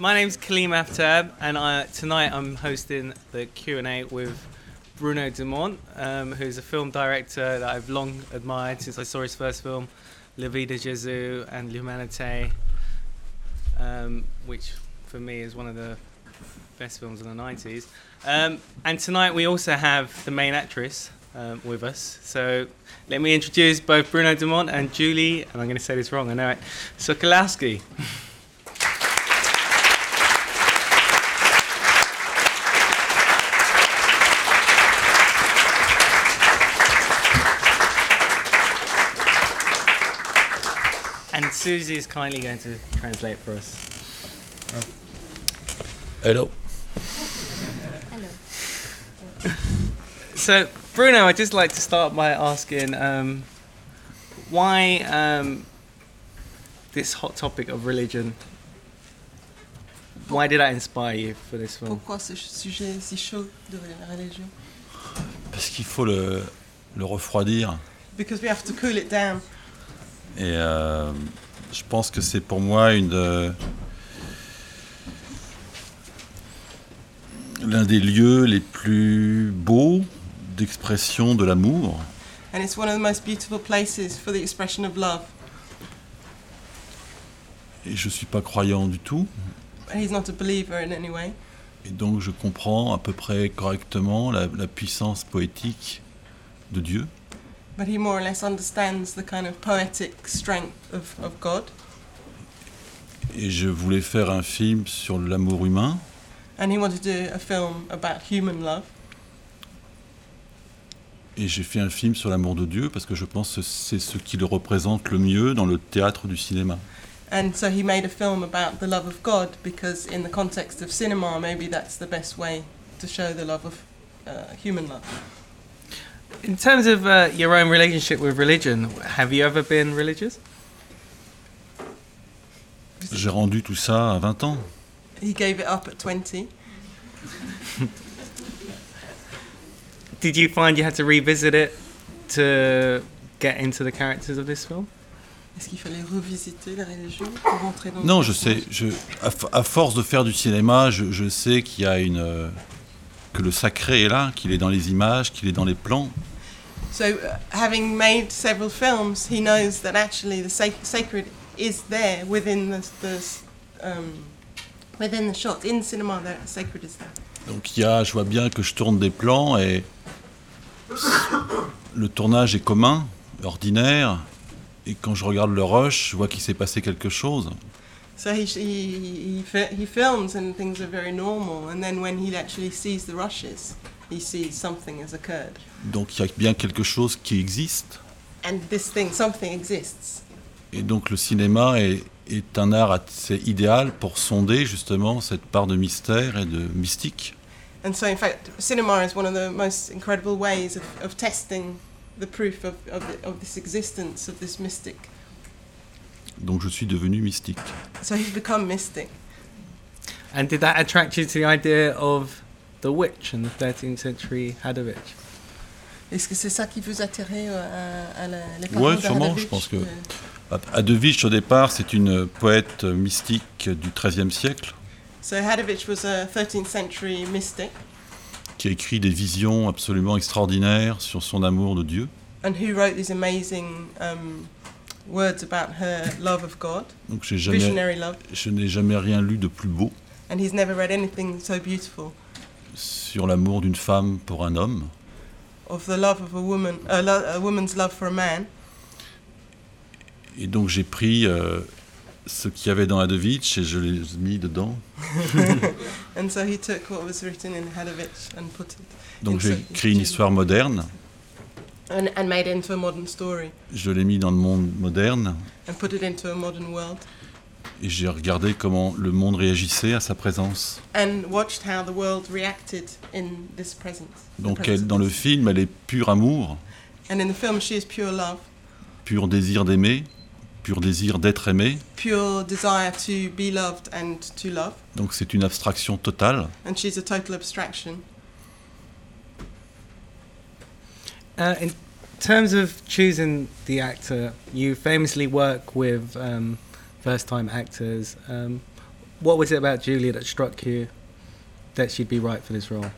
My name's Kaleem Aftab, and I, tonight I'm hosting the Q&A with Bruno Dumont, um, who's a film director that I've long admired since I saw his first film, La Vie de Jésus and L'Humanité, um, which for me is one of the best films of the 90s. Um, and tonight we also have the main actress um, with us. So let me introduce both Bruno Dumont and Julie, and I'm going to say this wrong, I know it, Sokolowski. And Susie is kindly going to translate for us. Hello. Hello. So, Bruno, I'd just like to start by asking um, why um, this hot topic of religion? Why did that inspire you for this film? Pourquoi ce sujet si chaud de la religion Parce qu'il faut le, le refroidir. Because we have to cool it down. Et euh, je pense que c'est pour moi une de- l'un des lieux les plus beaux d'expression de l'amour. And it's one of the most beautiful places for the expression of love. Et je ne suis pas croyant du tout. And he's not a believer in any way. Et donc je comprends à peu près correctement la, la puissance poétique de Dieu. But he more or less understands the kind of poetic strength of, of God. Et je voulais faire un film sur l'amour humain. And he wanted to do a film about human love. Et j'ai fait un film sur l'amour de Dieu parce que je pense que c'est ce qui le représente le mieux dans le théâtre du cinéma. And so he made a film about the love of God because, in the context of cinema, maybe that's the best way to show the love of uh, human love. In terms of uh, your own relationship with religion, have you ever been religious? J'ai rendu tout ça à 20 ans. He gave it up at 20. Did you find you had to revisit it to get into the characters of this film? Est-ce qu'il fallait revisiter la religion pour rentrer dans le Non, je sais. Je, à, à force de faire du cinéma, je, je sais qu'il y a une euh, que le sacré est là, qu'il est dans les images, qu'il est dans les plans. So, uh, having made several films, he knows that actually the sac- sacred is there within the, the um, within the shot. In cinema, the sacred is there. Donc il y a, je vois bien que je tourne des plans et le tournage est commun, ordinaire. Et quand je regarde le rush, je vois qu'il s'est passé quelque chose. So he, he, he, he films and things are very normal, and then when he actually sees the rushes, he sees something has occurred. Donc il y a bien quelque chose qui existe. And this thing, something exists. Et donc le cinéma est, est un art assez idéal pour sonder justement cette part de mystère et de mystique. And so, in fact, cinema is one of the most incredible ways of, of testing the proof of, of, the, of this existence, of this mystic. Donc je suis devenu mystique. So he's become mystic. And did that attract you to the idea of the witch and the 13th century Hadovich? Est-ce que c'est ça qui vous attirait euh, à, à la, les paroles Ouais, de sûrement, Hadovich, je pense que- euh, Adovich au départ, c'est une poète mystique du XIIIe siècle So Hadovich was a 13th century mystic, qui a écrit des visions absolument extraordinaires sur son amour de Dieu. and who wrote these amazing um, words about her love of God, Donc j'ai jamais, visionary love. je n'ai jamais rien lu de plus beau And he's never read anything so beautiful sur l'amour d'une femme pour un homme. of the love of a woman, a, lo- a woman's love for a man. Et donc j'ai pris euh, ce qu'il y avait dans Adovich et je l'ai mis dedans. And so he took what was written in Hadovich and put it Donc j'ai écrit une histoire moderne, and, and made it into a modern story je l'ai mis dans le monde moderne and put it into a modern world et j'ai regardé comment le monde réagissait à sa présence. and watched how the world reacted in this presence. Donc elle, dans le film, elle est pur amour, And in the film, she is pure love, pur désir d'aimer, pur désir d'être aimé. pure desire to be loved and to love. Donc c'est une abstraction totale. And she's a total abstraction. Uh, in terms of choosing the actor, you famously work with um, first-time actors. Um, what was it about Julia that struck you that she'd be right for this role?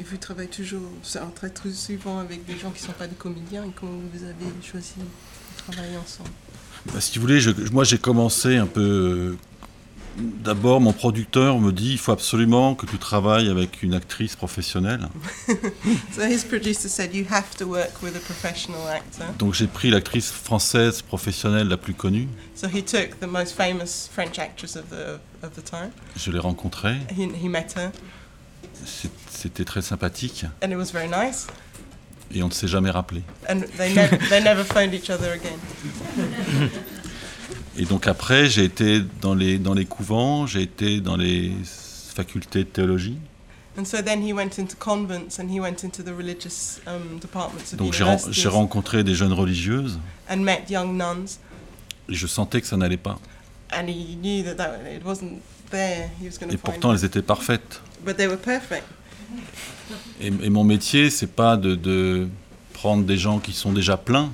Et vous travaillez toujours, c'est un très très souvent avec des gens qui ne sont pas des comédiens. Et comment vous avez choisi de travailler ensemble? Bah, si vous voulez, je- moi j'ai commencé un peu. D'abord, mon producteur me dit il faut absolument que tu travailles avec une actrice professionnelle. So his producer said you have to work with a professional actor. Donc j'ai pris l'actrice française professionnelle la plus connue. So he took the most famous French actress of the of the time. Je l'ai rencontrée. He, he met her, C'est- C'était très sympathique and it was very nice. et on ne s'est jamais rappelé. And they never they never phoned each other again. Et donc après, j'ai été dans les, dans les couvents, j'ai été dans les facultés de théologie. And so then he went into convents and he went into the religious um, Donc j'ai rencontré des jeunes religieuses and met young nuns. et je sentais que ça n'allait pas. And he knew that, that it wasn't there. He was going Et pourtant, it. elles étaient parfaites. But they were perfect. Et, et mon métier, c'est pas de, de prendre des gens qui sont déjà pleins,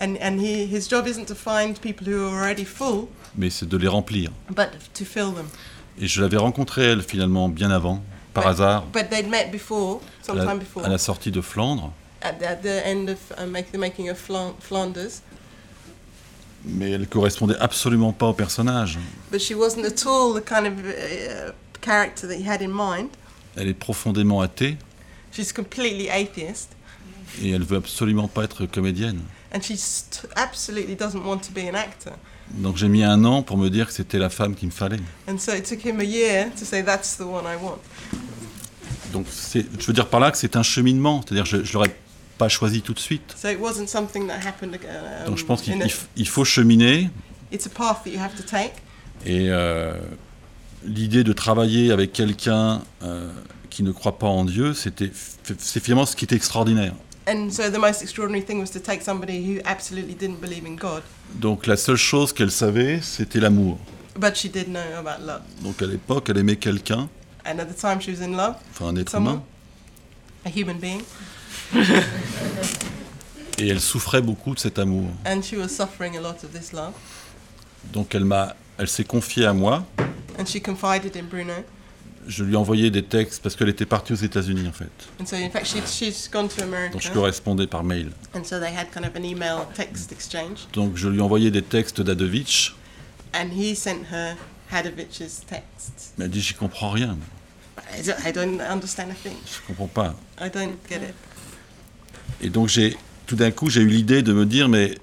And, and he, his job isn't to find people who are already full, mais c'est de les remplir. but to fill them. Et je l'avais rencontrée, elle, finalement, bien avant, par Ouais. hasard, But they'd met before, à la, sometime before, à la sortie de Flandre. at, the, at the end of uh, make, the making of Flan- Flanders. Mais elle correspondait absolument pas au personnage. But she wasn't at all the kind of uh, character that he had in mind. Elle est profondément athée She's completely atheist, et elle veut absolument pas être comédienne. And she st- absolutely doesn't want to be an actor. Donc j'ai mis un an pour me dire que c'était la femme qu'il me fallait. And so it took him a year to say, that's the one I want. Donc je veux dire par là que c'est un cheminement, c'est-à-dire je, je l'aurais pas choisi tout de suite. So it wasn't something that happened. Uh, Donc je um, pense qu'il il faut cheminer it's a path that you have to take. et euh, l'idée de travailler avec quelqu'un euh, qui ne croit pas en Dieu, c'était c'est finalement ce qui était extraordinaire. And so the most extraordinary thing was to take somebody who absolutely didn't believe in God, Donc la seule chose qu'elle savait, c'était l'amour. but she did know about love. Donc à l'époque, elle aimait quelqu'un, And at the time, she was in love, enfin un être Someone. humain, a human being, et elle souffrait beaucoup de cet amour. and she was suffering a lot of this love. Donc elle m'a, elle s'est confiée à moi. And she confided in Bruno. Je lui ai envoyé des textes parce qu'elle était partie aux États-Unis en fait. And so, in fact, she'd, she's gone to America. Donc je correspondais par mail. And so they had kind of an email text exchange. Donc je lui ai envoyé des textes d'Adovich. And he sent her Hadovich's texts. Elle dit j'y comprends rien, I don't, I don't understand a thing. je comprends pas. I don't get it. Et donc j'ai, tout d'un coup j'ai eu l'idée de me dire mais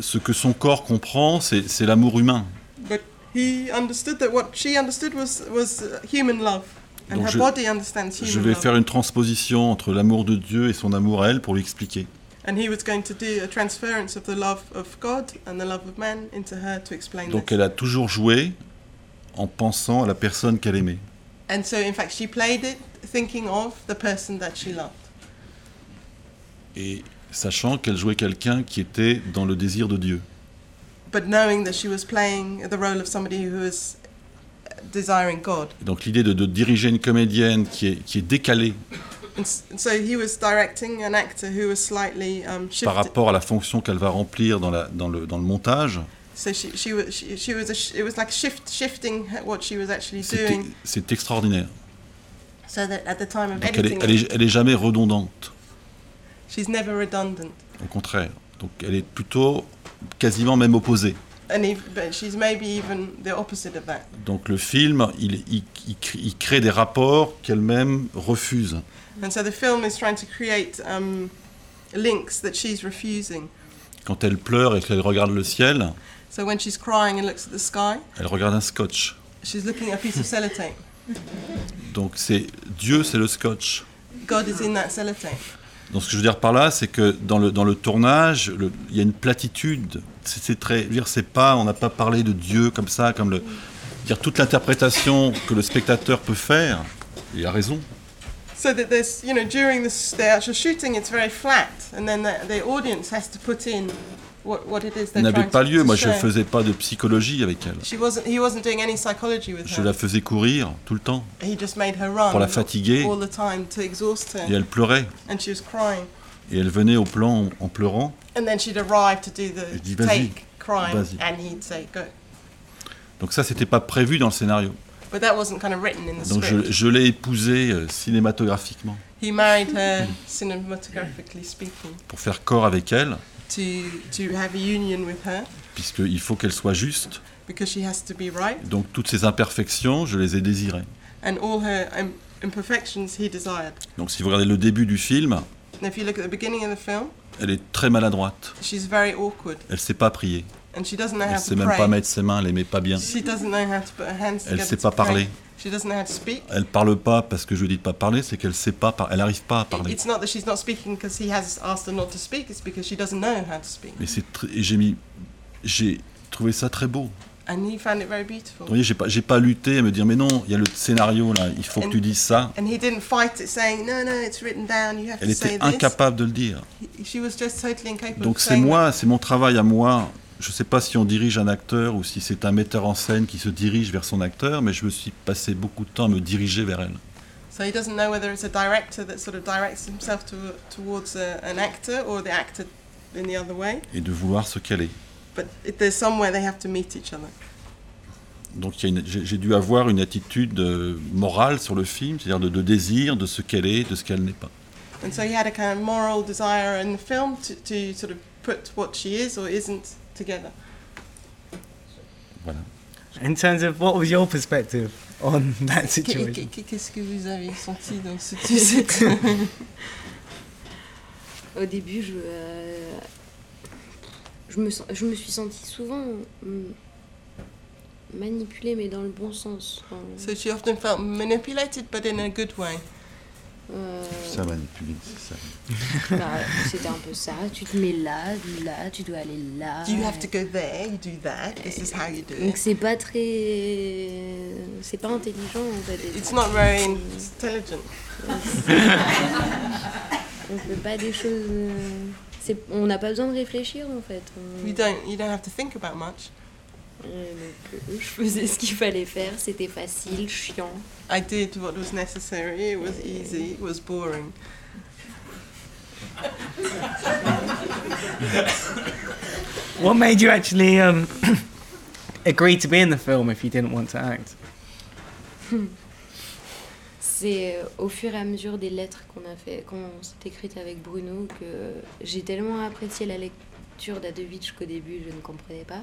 ce que son corps comprend, c'est l'amour humain. He understood that what she understood was, was human love. And Donc her je- body understands human Je vais love. faire une transposition entre l'amour de Dieu et son amour à elle pour lui expliquer. And he was going to do a transference of the love of God and the love of man into her to explain Donc elle a toujours joué en pensant à la personne qu'elle aimait. And so, in fact, she played it thinking of the person that she loved. Et sachant qu'elle jouait quelqu'un qui était dans le désir de Dieu. But knowing that she was playing the role of somebody who was desiring God. Et donc l'idée de, de diriger une comédienne qui est, qui est décalée so he was directing an actor who was slightly um, par rapport à la fonction qu'elle va remplir dans, la, dans, le, dans le montage, So she, she was, she, she was a sh- it was like shift, shifting her- what she was actually c'est doing c'est extraordinaire. so that at the time of Donc elle est, editing elle, it, est, elle est jamais redondante, she's never redundant. au contraire. Donc elle est plutôt quasiment même opposée. And if, but she's maybe even the opposite of that. Donc le film, il, il, il crée- il crée des rapports qu'elle-même refuse. And so the film is trying to create um, links that she's refusing. Quand elle pleure et qu'elle regarde le ciel, So when she's crying and looks at the sky, elle regarde un scotch. she's looking at a piece of sellotape. Donc c'est Dieu, c'est le scotch. God is in that sellotape. Donc ce que je veux dire par là, c'est que dans le, dans le tournage, il y a une platitude. C'est c'est très, je veux dire, c'est pas, on n'a pas parlé de Dieu comme ça, comme le, dire toute l'interprétation que le spectateur peut faire. Il a raison. So that there's, you know, during the, the actual shooting, it's very flat, and then the, the audience has to put in n'avait pas lieu. Moi, je ne faisais pas de psychologie avec elle. She wasn't, he wasn't doing any psychology with Je her. la faisais courir tout le temps. Pour la fatiguer. Et elle pleurait. and she was crying. Et elle venait au plan en, pleurant. And then she'd arrive to do Je dis, the "Vas-y, vas-y." Donc ça, c'était pas prévu dans le scénario. But that wasn't kind of written in the Donc je, je l'ai épousée euh, cinématographiquement He married her cinematographically speaking pour faire corps avec elle, to to have a union with her puisqu'il faut qu'elle soit juste. because she has to be right Donc toutes ces imperfections, je les ai désirées. and all her imperfections he desired. Donc si vous regardez le début du film, And if you look at the beginning of the film, elle est très maladroite. she's very awkward Elle sait pas prier. And she doesn't know Elle how sait to même pas mettre ses mains, elle les met pas bien. She doesn't know how to put her hands Elle together. sait pas parler. She doesn't know how to speak. Elle parle pas parce que je lui dis de pas parler, c'est qu'elle sait pas, elle à parler. It's not that she's not speaking because he has asked her not to speak. It's because she doesn't know how to speak. Mais c'est tr- et j'ai mis, j'ai trouvé ça très beau. And he found it very beautiful. Vous voyez, j'ai pas, j'ai pas lutté à me dire mais non, il y a le scénario là, il faut que tu dises ça. And he didn't fight it, saying, "No, no, it's written down. You have Elle to say était this." incapable de le dire. He- She was just totally incapable. Donc c'est moi, c'est mon travail à moi. Je sais pas si on dirige un acteur ou si c'est un metteur en scène qui se dirige vers son acteur, mais je me suis passé beaucoup de temps à me diriger vers elle. that. So he doesn't know whether it's a director that sort of directs himself to, towards a, an actor or the actor in the other way. et de vouloir ce qu'elle est. But if there's somewhere they have to meet each other. Donc j'ai dû avoir une attitude euh, morale sur le film, c'est-à-dire de, de désir de ce qu'elle est, de ce qu'elle n'est pas. And so he had a kind of moral desire in the film to, to sort of put what she is or isn't together. Voilà. In terms of what was your perspective on that situation? qu'est- Qu'est-ce que vous avez senti dans ce cette- Au début, je, euh, je, me, je me suis sentie souvent mm, manipulée, mais dans le bon sens. Dans- So she often felt manipulated, but in a good way? Euh, Ça manipule, c'est ça. bah, C'était un peu ça. Tu te mets là, là, tu dois aller là. You have to go there, you do that, this is how you do Donc it. c'est pas très, c'est pas intelligent en fait. It's not very intelligent. On fait pas des choses. euh, On n'a pas besoin de réfléchir en fait. On- You don't, you don't have to think about much. Donc, euh, je faisais ce qu'il fallait faire, c'était facile, chiant. I did what was necessary, it was easy, it was boring. What made you actually um, agree to be in the film if you didn't want to act? C'est euh, au fur et à mesure des lettres qu'on a fait, qu'on s'est écrites avec Bruno, que j'ai tellement apprécié la lecture d'Adovich qu'au début je ne comprenais pas.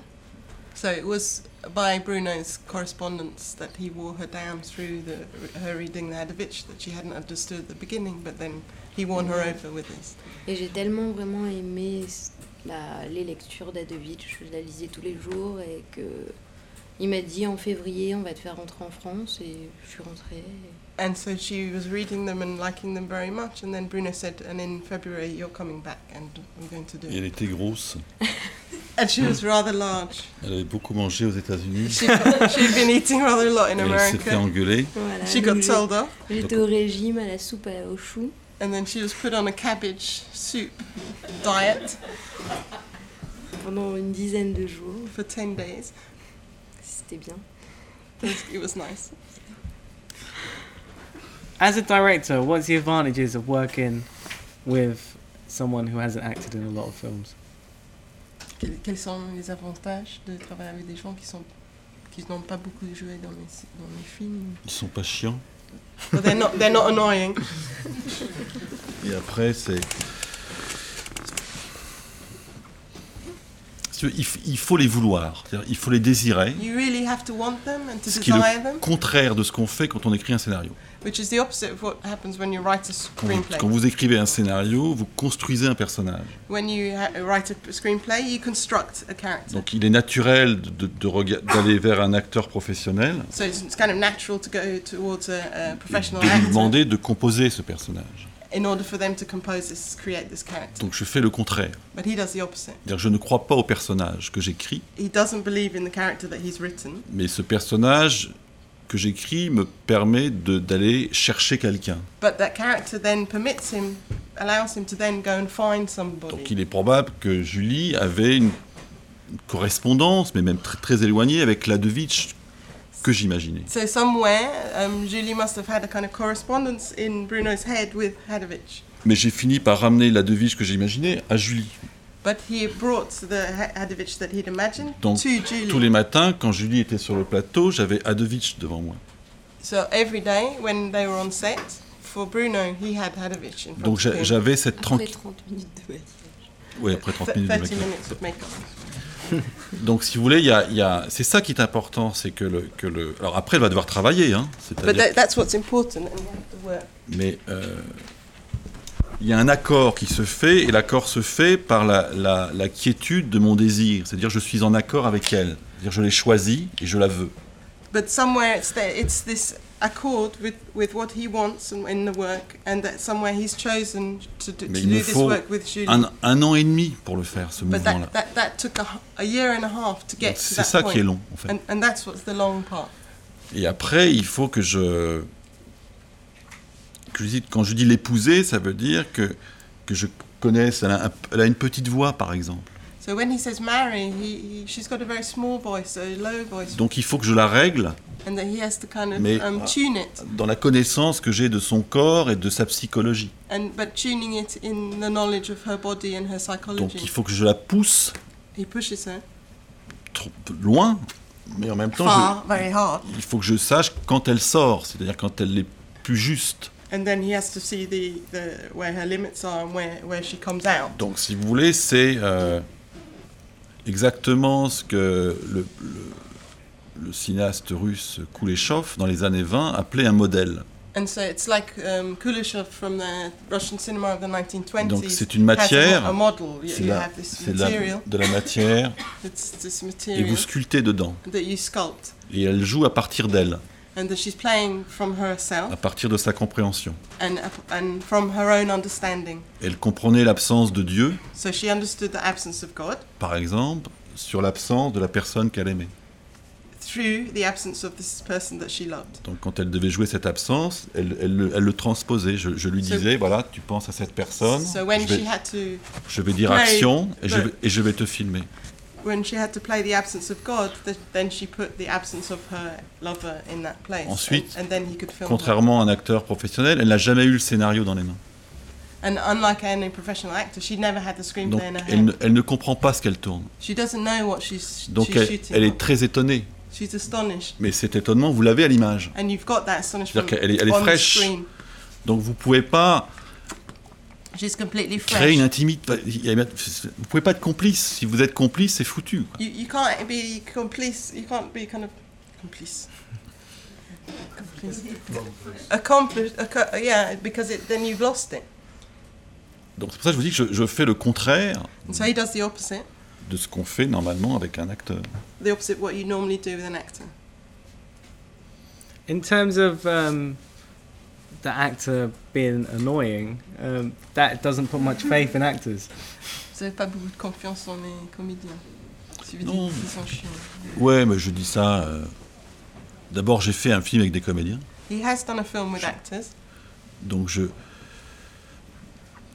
So it was by Bruno's correspondence that he wore her down through the, her reading the Hadovich that she hadn't understood at the beginning, but then he won her over with this. Et j'ai tellement vraiment aimé bah, les lectures d'Adovich, je la lisais tous les jours et que il m'a dit en février on va te faire rentrer en France et je suis rentrée. And so she was reading them and liking them very much, and then Bruno said, and in February you're coming back and we're going to do Et elle it. était grosse. And she was rather large. Elle avait beaucoup mangé aux États-Unis. She, she'd been eating rather a lot in Et elle s'est fait America. engueuler. Voilà, She got told off, J'étais au régime à la soupe à- aux choux. and then she was put on a cabbage soup diet pendant une dizaine de jours. for 10 days. C'était bien. It was nice. As a director, what's the advantages of working with someone who hasn't acted in a lot of films? Quels, sont les avantages de travailler avec des gens qui sont qui n'ont pas beaucoup joué dans les films? Ils sont pas chiants. Well, they're not, they're not annoying. Et après, c'est. Il faut les vouloir, il faut les désirer, You really have to want them and to ce qui est desire le them, contraire de ce qu'on fait quand on écrit un scénario. Which is the opposite of what happens when you write a Quand vous, screenplay. quand vous écrivez un scénario, vous construisez un personnage. When you ha- write a screenplay, you construct a character. Donc il est naturel de- d'aller vers un acteur professionnel So it's, kind of natural to go towards a, a et professional de lui actor demander de composer ce personnage. in order for them to compose this, create this character. Donc je fais le contraire. But he does the opposite. Je ne crois pas au personnage que j'écris, He doesn't believe in the character that he's written, mais ce personnage que j'écris me permet d'aller chercher quelqu'un. but that character then permits him, allows him to then go and find somebody. Donc il est probable que Julie avait une une correspondance, mais même très, très éloignée, avec Ladovitch que j'imaginais. So somewhere, um, Julie must have had a kind of correspondence in Bruno's head with Hadovich. Mais j'ai fini par ramener Ladovitch que j'imaginais à Julie. But he brought the Ha- Hadovich that he'd imagined Donc, to Julie. Tous les matins, quand Julie était sur le plateau, j'avais Adovich devant moi. So every day when they were on set, for Bruno, he had Hadovich in front Donc of j'a- him. j'avais cette Après tranquillité. 30 minutes de maquillage. Oui, après 30 Th- minutes de 30 make-up. minutes of makeup. Donc, si vous voulez, il y a, il y a- c'est ça qui est important, c'est que le, que le. Alors après, elle va devoir travailler, hein, But c'est-à-dire. that, that's what's important, and you have to work. Mais euh, il y a un accord qui se fait, et l'accord se fait par la, la- la quiétude de mon désir. C'est-à-dire, je suis en accord avec elle. C'est-à-dire, je l'ai choisie et je la veux. But somewhere it's there, it's this accord with, with what he wants in, the work, and that somewhere he's chosen to Mais to do this work with Julie. un, un an et demi pour le faire, ce mouvement-là. that, that, that took a, h- a year and a half to get Donc, to C'est ça point. qui est long, en fait. And, and that's what's the long part. Et après, il faut que je. Quand je dis l'épouser, ça veut dire que, que je connaisse. Elle a, un- elle a une petite voix, par exemple. So when he says marry, he, he, she's got a very small voice, a low voice, Donc il faut que je la règle and that he has to kind of Mais- um, tune it, dans la connaissance que j'ai de son corps et de sa psychologie. and but tuning it in the knowledge of her body and her Donc psychology. il faut que je la pousse He pushes her trop loin, mais en même temps, far, very hard, je- il faut que je sache quand elle sort, c'est-à-dire quand elle est plus juste. And then he has to see the, the where her limits are and where, where she comes out. Donc si vous voulez, c'est euh, exactement ce que le, le- le cinéaste russe Kuleshov, dans les années 20, appelait un modèle. And so it's like um, Kuleshov from the Russian cinema of the 1920s. Donc c'est une matière, a, model. You, c'est de la, material. de la matière, It's this et material vous sculptez dedans. that you sculpt, Et elle joue à partir d'elle, and that she's playing from herself à partir de sa compréhension. and and from her own understanding. Elle comprenait l'absence de Dieu, So she understood the absence of God par exemple, sur l'absence de la personne qu'elle aimait. through the absence of this person that she loved. Donc quand elle devait jouer cette absence, elle, elle le- elle le transposait. Je, je lui So- disais, voilà, tu penses à cette personne, So when je, vais, she had to je vais dire action et je, vais, et je vais te filmer. When she had to play the absence of God, th- then she put the absence of her lover in that place. Ensuite, and, and then he could film her. Contrairement à un acteur professionnel, elle n'a jamais eu le scénario dans les mains. And unlike any professional actor, she never had the Donc screenplay in her elle ne, elle ne comprend pas ce qu'elle tourne. She doesn't know what she's, Donc she's elle, shooting. elle est très étonnée. She's astonished. Mais cet étonnement, vous l'avez à l'image. And you've got that astonishment C'est-à-dire qu'elle est- elle est fraîche. screen. Donc vous pouvez pas She's completely créer une fresh. intimité. Vous pouvez pas être complice. Si vous êtes complice, c'est foutu. quoi. You, you can't be complice. You can't be kind of complice. Complice. Yeah, because it, then you've lost it. Donc c'est pour ça que je vous dis que je, je fais le contraire so he does the opposite. de ce qu'on fait normalement avec un acteur. The opposite what you normally do with an actor. In terms of um, the actor being annoying, um, that doesn't put much faith in actors. Vous n'avez pas beaucoup de confiance en les comédiens. Si vous Non. dites qu'ils sont chiants. Ouais, mais je dis ça. euh, D'abord, j'ai fait un film avec des comédiens, He has done a film with actors. donc je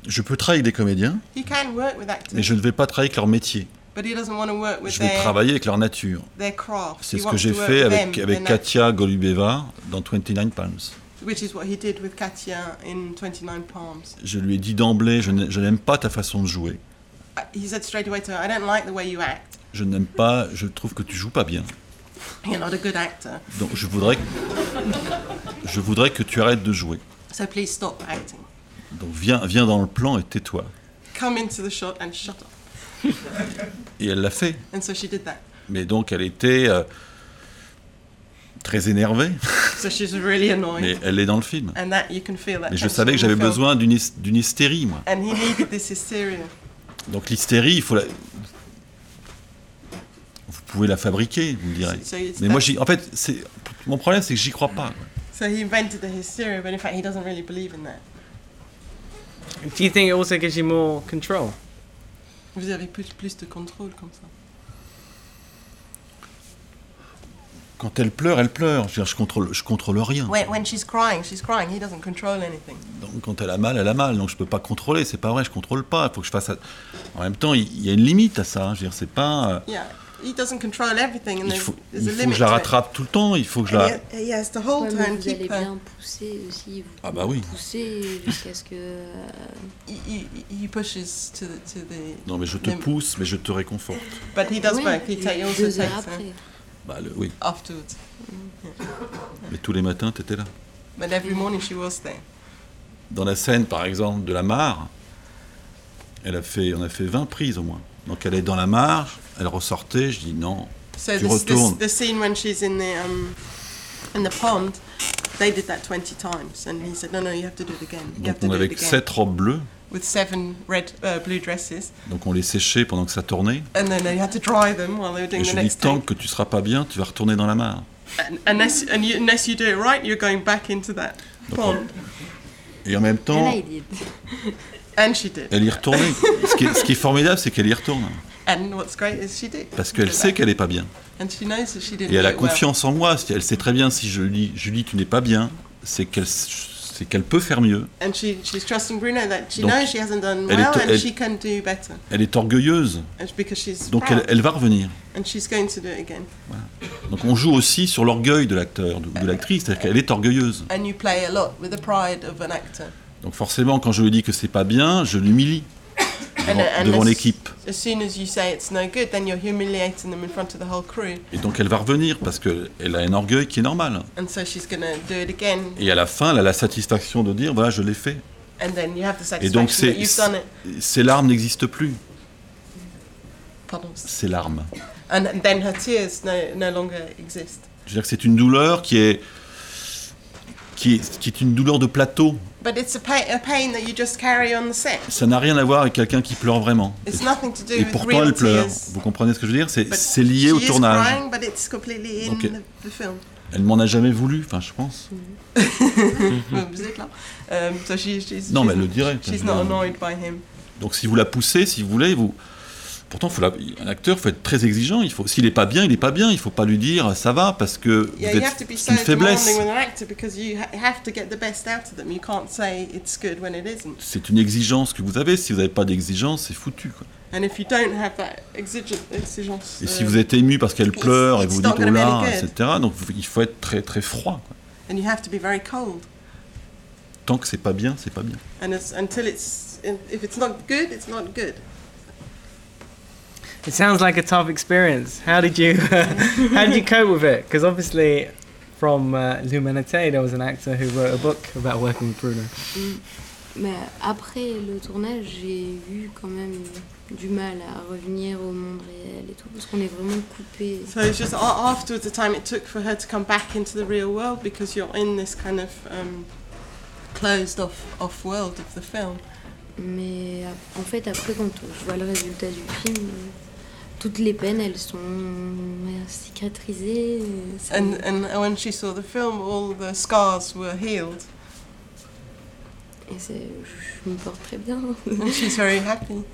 je peux travailler avec des comédiens, He can work with actors, mais je ne vais pas travailler avec leur métier. but he doesn't want to work with Je vais their, travailler avec leur nature. their craft. C'est ce que j'ai to work fait with avec, them, avec Katia Golubeva dans 29 Palms. Which is what he did with Katia in 29 Palms. Je lui ai dit d'emblée, je n'aime pas ta façon de jouer. Uh, He said straight away to her, I don't like the way you act. Je n'aime pas, je trouve que tu joues pas bien. You're not a good actor. Donc je voudrais, je voudrais que tu arrêtes de jouer. So please stop acting. Donc viens, viens dans le plan et tais-toi. Come into the shot and shut up. Et elle l'a fait. And so she did that. Mais donc elle était euh, très énervée, So she's really annoyed. mais elle est dans le film. And that you can feel that. Mais je savais que j'avais besoin d'une hys- d'une hystérie, moi. And he needed this hysteria. Donc l'hystérie, il faut la... Vous pouvez la fabriquer, vous me direz. So it's Mais moi, en fait, c'est mon problème, c'est que j'y crois pas. quoi. So he invented the hysteria, but in fact he doesn't really believe in that. Do you think it also gives you more control? Vous avez plus, plus de contrôle comme ça. Quand elle pleure, elle pleure. Je, veux dire, je contrôle, je contrôle rien. When, when she's crying, she's crying. He doesn't control anything. Donc quand elle a mal, elle a mal. Donc je peux pas contrôler. C'est pas vrai, je contrôle pas. Il faut que je fasse. ça. En même temps, il il y a une limite à ça. Je veux dire, c'est pas. euh, Yeah. he doesn't control everything, and Il there's, faut, there's il a faut que je la rattrape tout le temps. Il faut que je la. He, he has to hold Ouais, her mais and vous allez her. bien pousser aussi. Vous Ah bah oui. Pousser jusqu'à ce que. euh, He, he, he pushes to the, to the. Non, mais je te pousse, mais je te réconforte. But he does oui, both. He, he also her. Bah le- oui. afterwards. Mais tous les matins, t'étais là. But every morning she was there. Dans la scène, par exemple, de la mare, elle a fait, on a fait 20 prises au moins. Donc elle est dans la mare, elle ressortait, je dis non. So Tu this, this, retournes. the scene when she's in the um, in the pond, they did that 20 times, and he said, no, no, you have to do it again. You Donc have to on do avait it again. sept robes bleues, With seven red, uh, blue dresses, donc on les séchait pendant que ça tournait. and then they had to dry them while they were Et doing je the lui dis next tant take. que tu seras pas bien, tu vas retourner dans la mare. And, unless and you, unless you do it right, you're going back into that pond. Et en même And temps, I did. And she did. elle y retournait. Ce qui est, ce qui est formidable, c'est qu'elle y retourne. And what's great is she did. Parce qu'elle She sait qu'elle est pas bien. And she knows that she didn't Et elle do a it well. confiance en moi. Elle sait très bien si je lui dis, Julie, tu n'es pas bien, c'est qu'elle c'est qu'elle peut faire mieux. And she, she's trusting Bruno that she Donc, knows she hasn't done elle est- well and elle- she can do better. Elle est orgueilleuse, And it's because she's donc elle, va revenir. and she's going to do it again. Donc on joue aussi sur l'orgueil de l'acteur, de, de l'actrice, c'est-à-dire qu'elle est orgueilleuse. And you play a lot with the pride of an actor. Donc forcément, quand je lui dis que c'est pas bien, je l'humilie devant, l'équipe. as soon as you say it's no good, then you're humiliating them in front of the whole crew. Et donc elle va revenir parce qu'elle a un orgueil qui est normal. And so she's going to do it again. Et à la fin, elle a la satisfaction de dire voilà, je l'ai fait. And then you have the Et donc satisfaction that c'est, you've done it. ces larmes n'existent plus. Pardon. Ces larmes. And then her tears no, no longer exist. Je veux dire que c'est une douleur qui est, qui est, qui est une douleur de plateau. But it's a pain, a pain that you just carry on the set. Ça n'a rien à voir avec quelqu'un qui pleure vraiment. It's nothing to do Et with pourtant elle pleure. Vous comprenez ce que je veux dire? C'est, lié au tournage. crying, but it's completely in Ok. the, the film. Elle m'en a jamais voulu, enfin je pense. Vous êtes là. Um, so she, she's, Non, she's, mais elle le dirait. she's not annoyed by him. Donc si vous la poussez, si vous voulez, vous. Pourtant, faut la- un acteur, faut être très exigeant. Il faut, s'il est pas bien, il est pas bien. Il faut pas lui dire ça va parce que Yeah, vous êtes so une faiblesse. C'est une exigence que vous avez. Si vous n'avez pas d'exigence, c'est foutu. quoi. And if you don't have that exigent, exigence, Et si um, vous êtes ému parce qu'elle pleure et vous dites oh là, etc. Donc il faut être très très froid. quoi. and you have to be very cold. Tant que c'est pas bien, c'est pas bien. And it's, until it's, if it's not good, it's not good. It sounds like a tough experience. How did you how did you cope with it? Because obviously, from uh, L'Humanité, there was an actor who wrote a book about working with Bruno. Mais après le tournage, j'ai eu quand même du mal à revenir au monde réel et tout, parce qu'on est vraiment coupé. So it's just a- afterwards the time it took for her to come back into the real world because you're in this kind of um, closed off, off world of the film. Mais en fait, après, quand je vois le résultat du film, toutes les peines, elles sont euh, cicatrisées. euh, And, and when she saw the film, all the scars were healed. Et c'est- je me porte très bien. And she's very happy.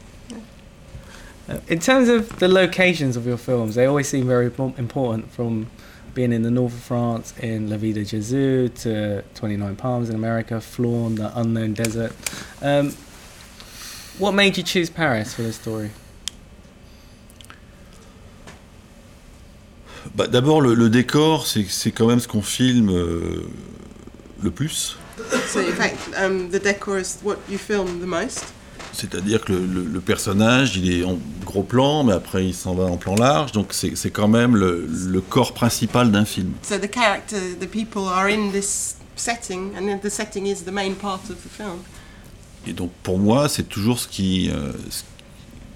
Uh, in terms of the locations of your films, they always seem very important. From being in the north of France in La Vida de Jésus to 29 Palms in America, Flawn, the unknown desert. Um, what made you choose Paris for this story? Bah, D'abord, le, le décor, c'est quand même ce qu'on filme euh, le plus. So in fact, um, the decor is what you film the most. C'est-à-dire que le, le- le personnage, il est en gros plan, mais après il s'en va en plan large, donc c'est quand même le, le corps principal d'un film. So the character, the people are in this setting, and then the setting is the main part of the film. Et donc pour moi, c'est toujours ce qui... euh, ce-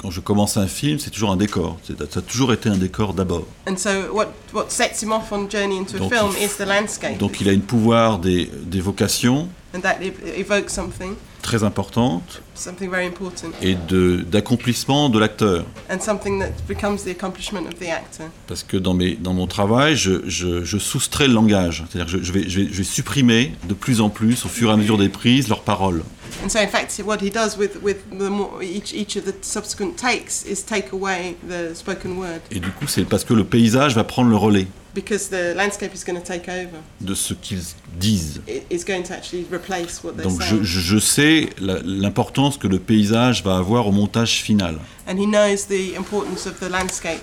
quand je commence un film, c'est toujours un décor. Ça a toujours été un décor d'abord. And so what, what sets him off on Journey into a Donc, film il is the landscape. Donc il a une pouvoir des- d'évocation and that ev- evokes something, très importante something very important, et de- d'accomplissement de l'acteur. and something that becomes the accomplishment of the actor. Parce que dans, mes, dans mon travail, je, je- je soustrais le langage. C'est-à-dire que je, je vais, je, vais, je vais supprimer de plus en plus, au fur et à mesure des prises, leurs paroles. And so, in fact, what he does with, with the more, each, each of the subsequent takes is take away the spoken word Et du coup, c'est parce que le paysage va prendre le relais because the landscape is going to take over. de ce qu'ils disent. It is going to actually replace what they're Donc saying. je, je- sais l'importance que le paysage va avoir au montage final. And he knows the importance of the landscape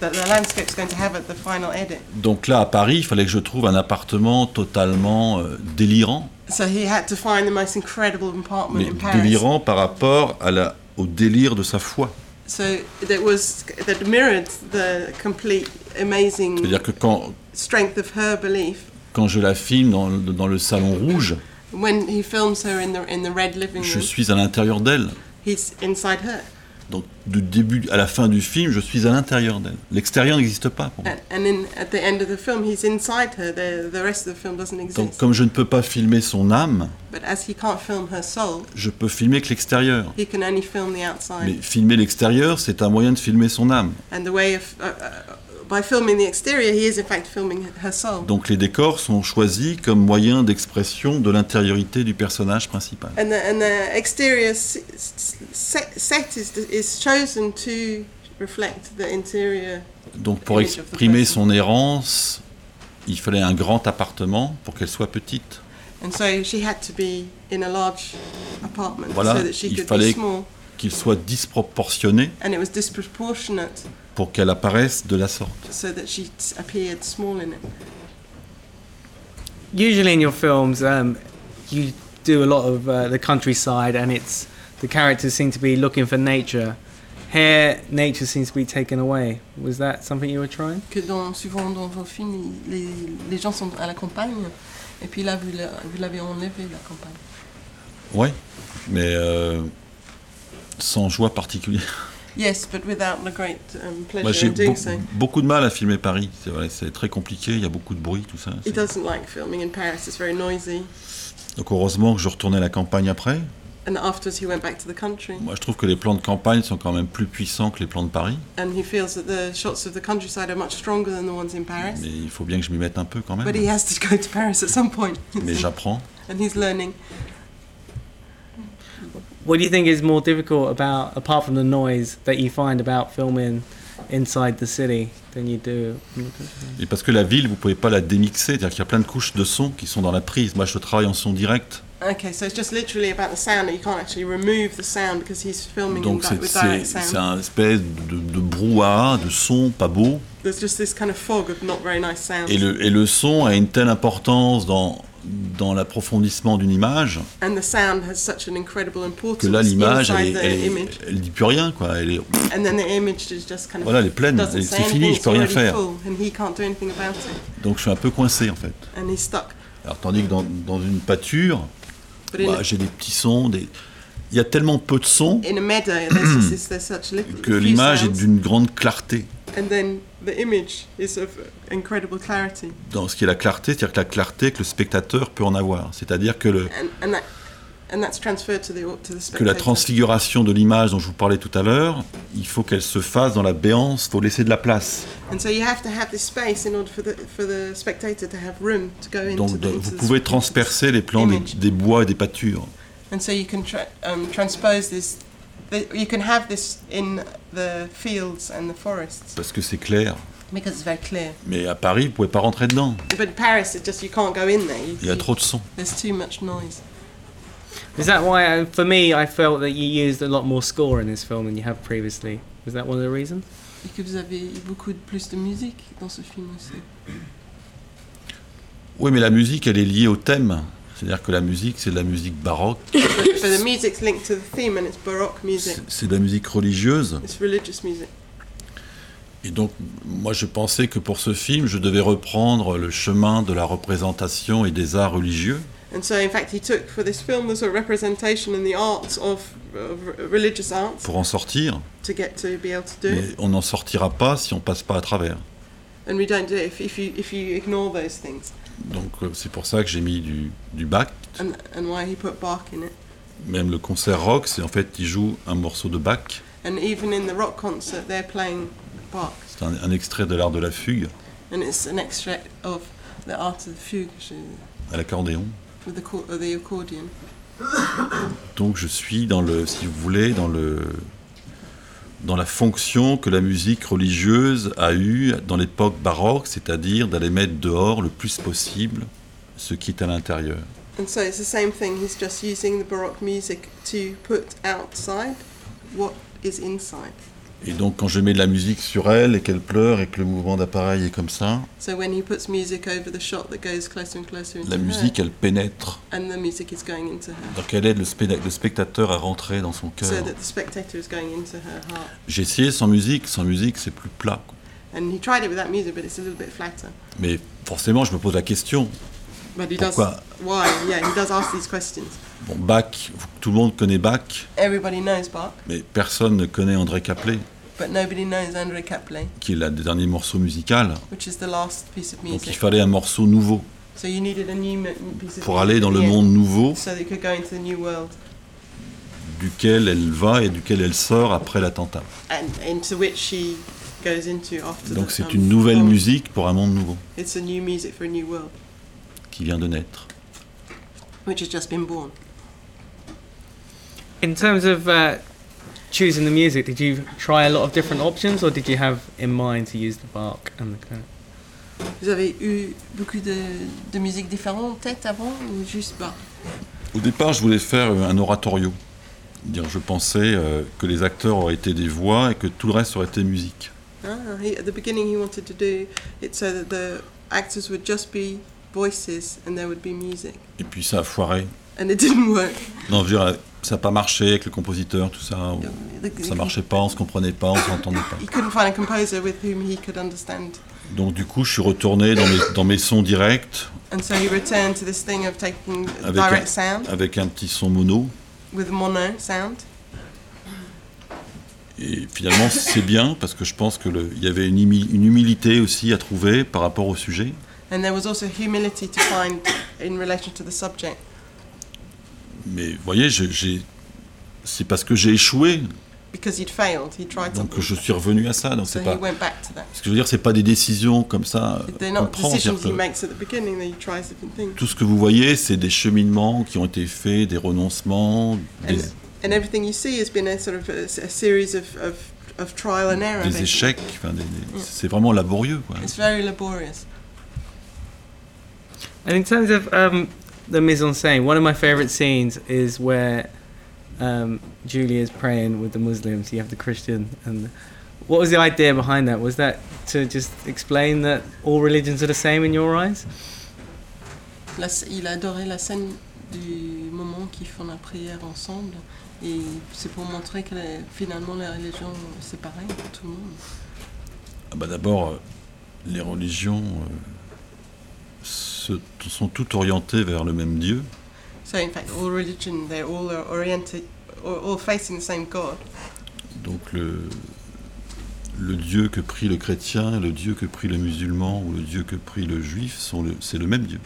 that the landscape's going to have at the final edit. Donc là, à Paris, il fallait que je trouve un appartement totalement euh, délirant, So he had to find the most incredible apartment mais in Paris. délirant par rapport à la, au délire de sa foi. So that was that mirrored the complete amazing C'est-à-dire que quand, strength of her belief. quand je la filme dans, le- dans le salon rouge, When he films her in the in the red living je room, suis à l'intérieur d'elle. he's inside her. Donc du début à la fin du film, je suis à l'intérieur d'elle. L'extérieur n'existe pas pour moi. And, and in, at the end of the film, he's inside her. The, the rest of the film doesn't Donc comme je ne peux pas filmer son âme, But as he can't film her soul, je peux filmer que l'extérieur. Mais outside. filmer l'extérieur, c'est un moyen de filmer son âme. By filming the exterior, he is in fact filming her soul. Donc les décors sont choisis comme moyen d'expression de l'intériorité du personnage principal. And the, and the exterior set, set is, is chosen to reflect the interior. Donc pour exprimer son errance, il fallait un grand appartement pour qu'elle soit petite. And so she had to be in a large apartment Voilà, so that she il could fallait- be small. Qu'il soit disproportionné And it was disproportionate pour qu'elle apparaisse de la sorte. so that she appeared small in it. Usually in your films, um, you do a lot of uh, the countryside, and it's the characters seem to be looking for nature. Here, nature seems to be taken away. Was that something you were trying? Que dans, souvent dans vos films, les, les gens sont à la campagne, et puis là, vous l'avez enlevé, la campagne. Oui, mais euh, sans joie particulière. Yes, but without the great um, Moi, pleasure j'ai in doing beau- so. beaucoup de mal à filmer Paris. C'est vrai, c'est très compliqué, il y a beaucoup de bruit, tout ça. He doesn't like filming in Paris, it's very noisy. Donc heureusement que je retournais à la campagne après. And afterwards, he went back to the country, Moi, je trouve que les plans de campagne sont quand même plus puissants que les plans de Paris. and he feels that the shots of the countryside are much stronger than the ones in Paris. Mais il faut bien que je m'y mette un peu quand même. But he has to go to Paris at some point, Mais j'apprends. and he's learning. What do you think is more difficult about, apart from the noise, that you find about filming inside the city than you do? Et parce que la ville, vous pouvez pas la démixer, c'est-à-dire qu'il y a plein de couches de son qui sont dans la prise. Moi, je travaille en son direct, Okay, so it's just literally about the sound that you can't actually remove the sound because he's filming in donc c'est with sound. un espèce de, de brouhaha, de son pas beau. There's just this kind of fog of not very nice. Et le, et le son a une telle importance dans, dans l'approfondissement d'une image and the sound has such an incredible importance que là, l'image, elle, elle, dit plus rien, quoi. Elle est, And then the image is just kind of voilà, elle est pleine, c'est fini, je peux rien faire. Donc je suis un peu coincé en fait. And he's stuck. Alors tandis que dans, dans une pâture, bah, j'ai des petits sons, des... il y a tellement peu de sons que l'image est d'une grande clarté. The image is of incredible clarity. Dans ce qui est la clarté, c'est-à-dire que la clarté que le spectateur peut en avoir. C'est-à-dire que, le, And, and, that, and that's transferred to the, to the que la transfiguration de l'image dont je vous parlais tout à l'heure, il faut qu'elle se fasse dans la béance, il faut laisser de la place. And so you have to have this space in order for the, for the spectator to have room to go into Donc de- vous pouvez transpercer les plans des, des bois et des pâtures. And so you can tra- um, transpose this. The, you can have this in the fields and the forests Parce que c'est clair. because it's very clear. Mais à Paris, vous pouvez pas rentrer dedans. But Paris, it just you can't go in there. You, Il y a you- trop de sons. There's too much noise. Is that why, uh, for me, I felt that you used a lot more score in this film than you have previously? Was that one of the reasons? Et que vous avez beaucoup de, plus de musique dans ce film aussi. Oui, mais la musique, elle est liée au thème. C'est-à-dire que la musique, c'est de la musique baroque, But, but the music's linked to the theme and it's baroque music. c'est- de la musique religieuse. It's religious music. Et donc, moi, je pensais que pour ce film, je devais reprendre le chemin de la représentation et des arts religieux. And so, in fact, he took for this film the sort of representation and the arts of, of re- religious arts pour en sortir, to get to be able to do mais on n'en sortira pas si on passe pas à travers. And we don't do it if, if you if you ignore those things. Donc euh, c'est pour ça que j'ai mis du, du Bach. And and why he put Bach in it. Même le concert rock, c'est en fait, il joue un morceau de Bach. And even in the rock concert, they're playing Bach, C'est un, un extrait de l'art de la fugue and it's an extract of the art of the fugue à l'accordéon. with the co- the accordion. Donc je suis dans le, si vous voulez, dans le, dans la fonction que la musique religieuse a eue dans l'époque baroque, c'est-à-dire d'aller mettre dehors le plus possible ce qui est à l'intérieur. And so it's the same thing. He's just using the baroque music to put outside what is inside. Et donc quand je mets de la musique sur elle et qu'elle pleure et que le mouvement d'appareil est comme ça, So when he puts music over the shot that goes closer and closer into la her, musique elle pénètre. and the music is going into her, Donc elle aide le, spectateur à rentrer dans son so cœur. that the spectator is going into her heart. J'ai essayé sans musique, sans musique c'est plus plat. quoi. And he tried it without music, but it's a little bit flatter. Mais forcément je me pose la question. But he Pourquoi? does. Why? Yeah, he does ask these questions. Bon, Bach, tout le monde connaît Bach, Everybody knows Bach, mais personne ne connaît André Caplet, but nobody knows Andre Kaplan, qui est le dernier morceau musical. which is the last piece of Donc il music. fallait un morceau nouveau So you needed a new piece of pour aller dans le music monde nouveau so you could go into the new world, duquel elle va et duquel elle sort après l'attentat. and into which she goes into after. Donc c'est um, une nouvelle musique pour un monde nouveau It's a new music for a new world, qui vient de naître. which has just been born. In terms of uh, choosing the music, did you try a lot of different options, or did you have in mind to use the Bach and the kind of Vous avez eu beaucoup de, de musiques différentes en tête avant ou juste Bach Au départ, je voulais faire un oratorio. Dire, je pensais euh, que les acteurs auraient été des voix et que tout le reste aurait été musique. Ah, he, at the beginning he wanted to do it so that the actors would just be voices and there would be music. Et puis ça a foiré. And it didn't work. Non, je veux dire, ça n'a pas marché avec le compositeur, tout ça. ou Ça marchait pas, on se comprenait pas, on s'entendait pas. He couldn't find a composer with whom he could understand. Donc du coup, je suis retourné dans mes, dans mes sons directs And so he returned to this thing of taking Avec direct un- sound avec un petit son mono. with mono sound. Et finalement, c'est bien parce que je pense qu'il y avait une humilité aussi à trouver par rapport au sujet. And there was also humility to find in relation to the subject. Mais vous voyez, c'est parce que j'ai échoué, Because he'd failed, he tried donc something. je suis revenu à ça. Donc So c'est pas. went back to that. Ce que je veux dire, c'est pas des décisions comme ça. not prend, decisions c'est-à-dire he que makes at the beginning, that he tries different things. tout ce que vous voyez, c'est des cheminements qui ont été faits, des renoncements, des, And, everything you see has been a sort of a, a series of, of, of trial and error. des basically. échecs. enfin, des- c'est vraiment laborieux. Quoi. It's very laborious. And in terms of um, the mise en scène, one of my favourite scenes is where um, Julia is praying with the Muslims. You have the Christian, and what was the idea behind that? Was that to just explain that all religions are the same in your eyes? La sc- il adorait la scène du moment qu'ils font la prière ensemble. Et c'est pour montrer que les- finalement les religions c'est pareil pour tout le monde. Ah bah D'abord, euh, les religions euh, se- sont toutes orientées vers le même Dieu. So in fact, all religion they're all are oriented, or all facing the same God. Donc le, le Dieu que prie le chrétien, le Dieu que prie le musulman ou le Dieu que prie le juif, sont le- c'est le même Dieu.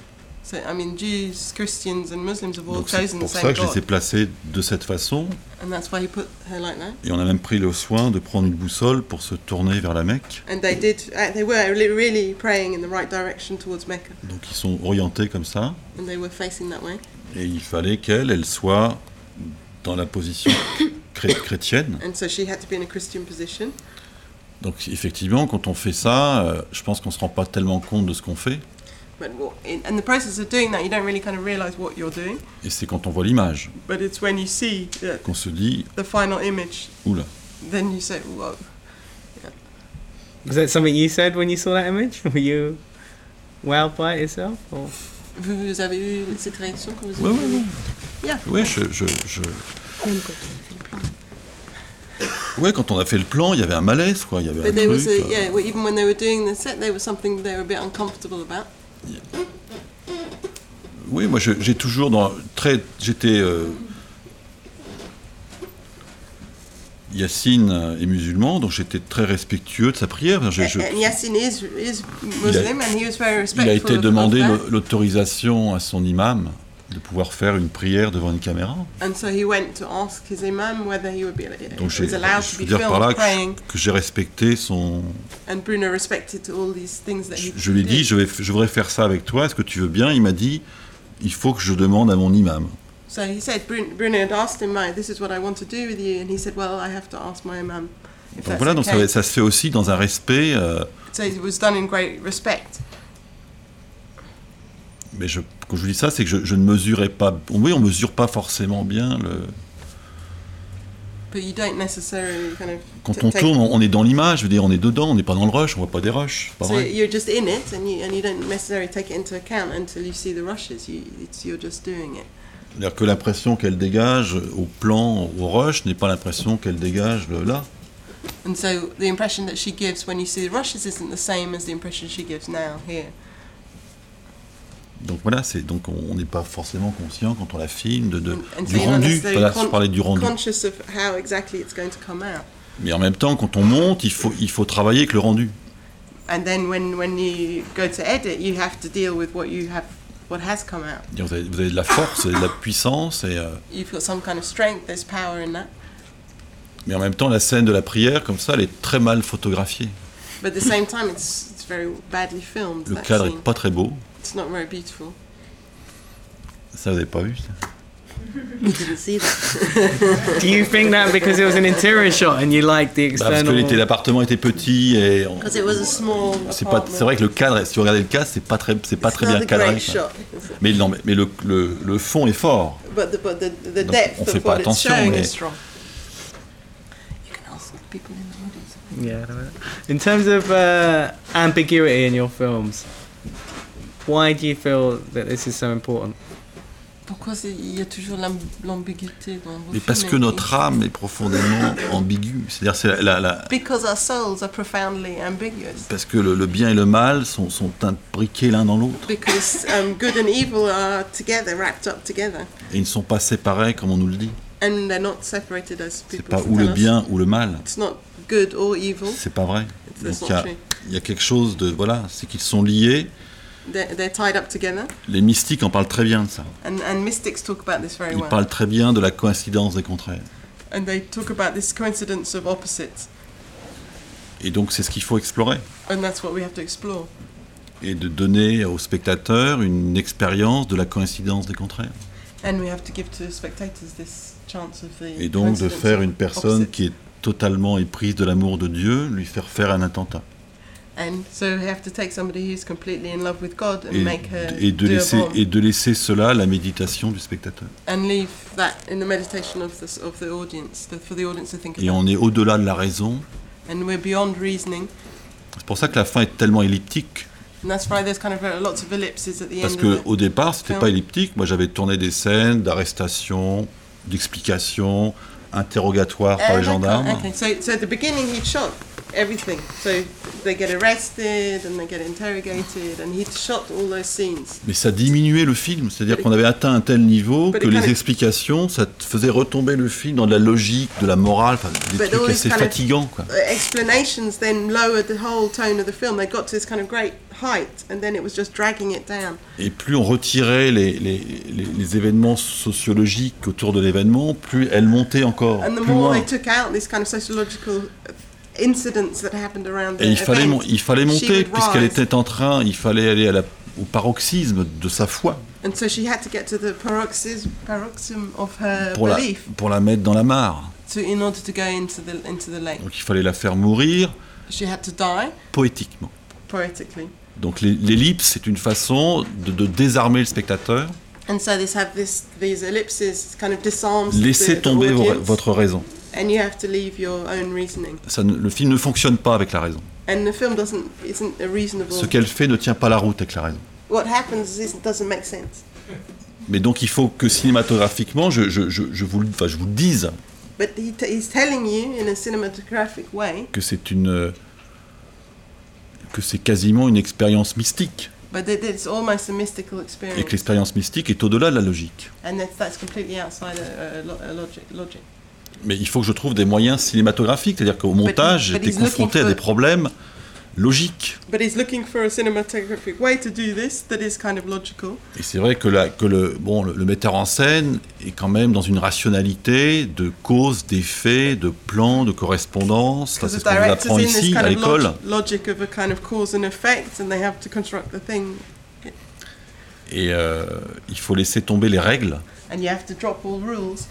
So I mean, Jews, Christians, and Muslims have all Donc c'est chosen the pour ça same que je les ai placés de cette façon. and that's why he put her like that. Et on a même pris le soin de prendre une boussole pour se tourner vers la Mecque. And they did. Uh, they were li- really praying in the right direction towards Mecca, Donc ils sont orientés comme ça. and they were facing that way. Et il fallait qu'elle, elle soit dans la position chré- chrétienne. And so she had to be in a Christian position. Donc effectivement, quand on fait ça, euh, je pense qu'on ne se rend pas tellement compte de ce qu'on fait. But in, in the process of doing that, you don't really kind of realize what you're doing. Et c'est quand on voit l'image But it's when you see qu'on se dit, the final image, oula, then you say, "Whoa." Was that something you said when you saw that image? Were you wowed by it yourself? Or? Vous, vous avez eu cette réaction quand vous Ouais, avez ouais, vu? ouais. Yeah. Ouais, je, je, je- quand on fait le plan. ouais, quand on a fait le plan, il y avait un malaise, quoi. Il y avait But un there was truc. a, euh, yeah, well, even when they were doing the set, there was something they were a bit uncomfortable about. Oui, moi j'ai toujours dans très, j'étais euh, Yacine est musulman, donc j'étais très respectueux de sa prière. Je- je- and Yassin is, is Muslim, and he was very il a été demandé l'autorisation à son imam de pouvoir faire une prière devant une caméra. And so he went to ask his imam whether he would be Donc je to veux dire par là que, que j'ai respecté son. And Bruno respected all these things that Je, he je lui ai dit, je, vais, je voudrais faire ça avec toi. Est-ce que tu veux bien? Il m'a dit, il faut que je demande à mon imam. So he said, Bruno, Bruno had asked him, "Mate, this is what I want to do with you, and he said, well, I have to ask my imam. If Donc that's voilà, donc okay. ça, ça se fait aussi dans un respect. euh, So it was done in great respect. Mais je, quand je vous dis ça, c'est que je, je ne mesurais pas. Oui, on mesure pas forcément bien le. But you don't necessarily kind of. Quand on tourne, on est dans l'image, je veux dire, on est dedans, on n'est pas dans le rush, on voit pas des rushs. Pas So vrai. you're just in it, and you and you don't necessarily take it into account until you see the rushes. You, it's you're just doing it. C'est-à-dire que l'impression qu'elle dégage au plan, au rush, n'est pas l'impression qu'elle dégage là. And so the impression that she gives when you see the rushes isn't the same as the impression she gives now here. Donc voilà, c'est donc on n'est pas forcément conscient quand on la filme de, de- And- and so du rendu. necessarily Voilà, je con- parlais du rendu. Conscious of how exactly it's going to come out. Mais en même temps, quand on monte, il faut, il faut travailler avec le rendu. And then when, when you go to edit, you have to deal with what you have, what has come out. Vous avez, vous avez de la force, de la puissance, et, euh, You've got some kind of strength. There's power in that. mais en même temps, la scène de la prière, comme ça, elle est très mal photographiée. But at the same time, it's it's very badly filmed. Le cadre scene. est pas très beau. It's not very beautiful. Ça, vous n'avez pas vu ça? You didn't see that. Do you think that because it was an interior shot and you like the Bah, Parce que external? l'appartement était petit et on- Because it was a small c'est pas, c'est vrai que le cadre, si vous regardez le cadre, c'est pas très, c'est pas It's très not bien cadré. shot. Mais non, mais, mais le, le, le fond est fort. But the, but the, the Donc, depth on fait of pas attention, showing mais- is strong. You can ask the people in the audience. Yeah. In terms of uh, ambiguity in your films, why do you feel that this is so important? Pourquoi c'est- il y a toujours l'am- l'ambiguïté dans vos Mais parce films que notre âme est profondément ambiguë. C'est-à-dire, c'est la, la- la- Because our souls are profoundly ambiguous. parce que le, le bien et le mal sont, sont imbriqués l'un dans l'autre. Because um, good and evil are together, wrapped up together. Et ils ne sont pas séparés comme on nous le dit. And they're not separated as C'est people pas ou le bien ou le mal. It's not good or evil. C'est pas vrai. Il y y, a quelque chose de. Voilà, c'est qu'ils sont liés. They're, they're tied up together. Les mystiques en parlent très bien de ça. And, and mystics talk about this very Ils well. parlent très bien de la coïncidence des contraires. And they talk about this coincidence of opposites. Et donc c'est ce qu'il faut explorer. And that's what we have to explore. Et de donner aux spectateurs une expérience de la coïncidence des contraires. And we have to give to spectators this chance of the Et donc de faire une personne qui est totalement éprise de l'amour de Dieu, lui faire faire un attentat. And so we have to take somebody who's completely in love with God and Et, make her et de do laisser, bomb et de laisser cela à la méditation du spectateur. and leave that in the meditation of the, of the audience, the, for the audience to think Et about. on est au-delà de la raison. And we're beyond reasoning. C'est pour ça que la fin est tellement elliptique. And that's why there's kind of lots of ellipses at the Parce end que of it. au départ, c'était film. pas elliptique. Moi, j'avais tourné des scènes d'arrestation, d'explication, interrogatoire par Ah, les gendarmes. Okay, so, so at the beginning he'd shot everything. So they get arrested and they get interrogated, and he'd shot all those scenes. Mais ça diminuait le film, c'est-à-dire qu'on avait atteint un tel niveau But que les explications, ça faisait retomber le film dans de la logique, de la morale, enfin, des But trucs assez fatigants. Quoi. Uh, explanations then lowered the whole tone of the film. They got to this kind of great height, and then it was just dragging it down. Et plus on retirait les, les, les- les événements sociologiques autour de l'événement, plus elle montait encore And the plus more loin. they took out these kind of sociological incidents that happened around the Et il fallait, il monter, puisqu'elle était en train, il fallait aller à la- au paroxysme de sa foi And so she had to get to the paroxysm, paroxysm of her pour la, belief pour la mettre dans la mare. Donc il fallait la faire mourir She had to die poétiquement. poetically. Donc l'ellipse, c'est une façon de, de désarmer le spectateur, And so this have this these ellipses kind of disarms laissez tomber votre raison. And you have to leave your own reasoning. Ça ne- le film ne fonctionne pas avec la raison. And the film doesn't isn't a reasonable. Ce qu'elle fait ne tient pas la route avec la raison. what happens is doesn't make sense. Mais donc il faut que cinématographiquement, je, je, je, je vous, le- enfin, je vous le dise, But he t- he's telling you in a cinematographic way. que c'est une que c'est quasiment une expérience mystique But that it's almost a mystical et experience, que l'expérience mystique est au-delà de la logique. and that that's completely outside a, a, lo- a logic. Logic. Mais il faut que je trouve des moyens cinématographiques, c'est-à-dire qu'au montage, j'étais confronté à des problèmes logiques. But he's looking for a cinematographic way to do this that is kind of logical. Et c'est vrai que, la, que le, bon, le, le metteur en scène est quand même dans une rationalité de causes, d'effets, de plans, de correspondance. Ça, Because c'est ce qu'on apprend ici, à l'école. log- logic of a kind of cause and effect, and they have to construct the thing, Et euh, il faut laisser tomber les règles. and you have to drop all rules.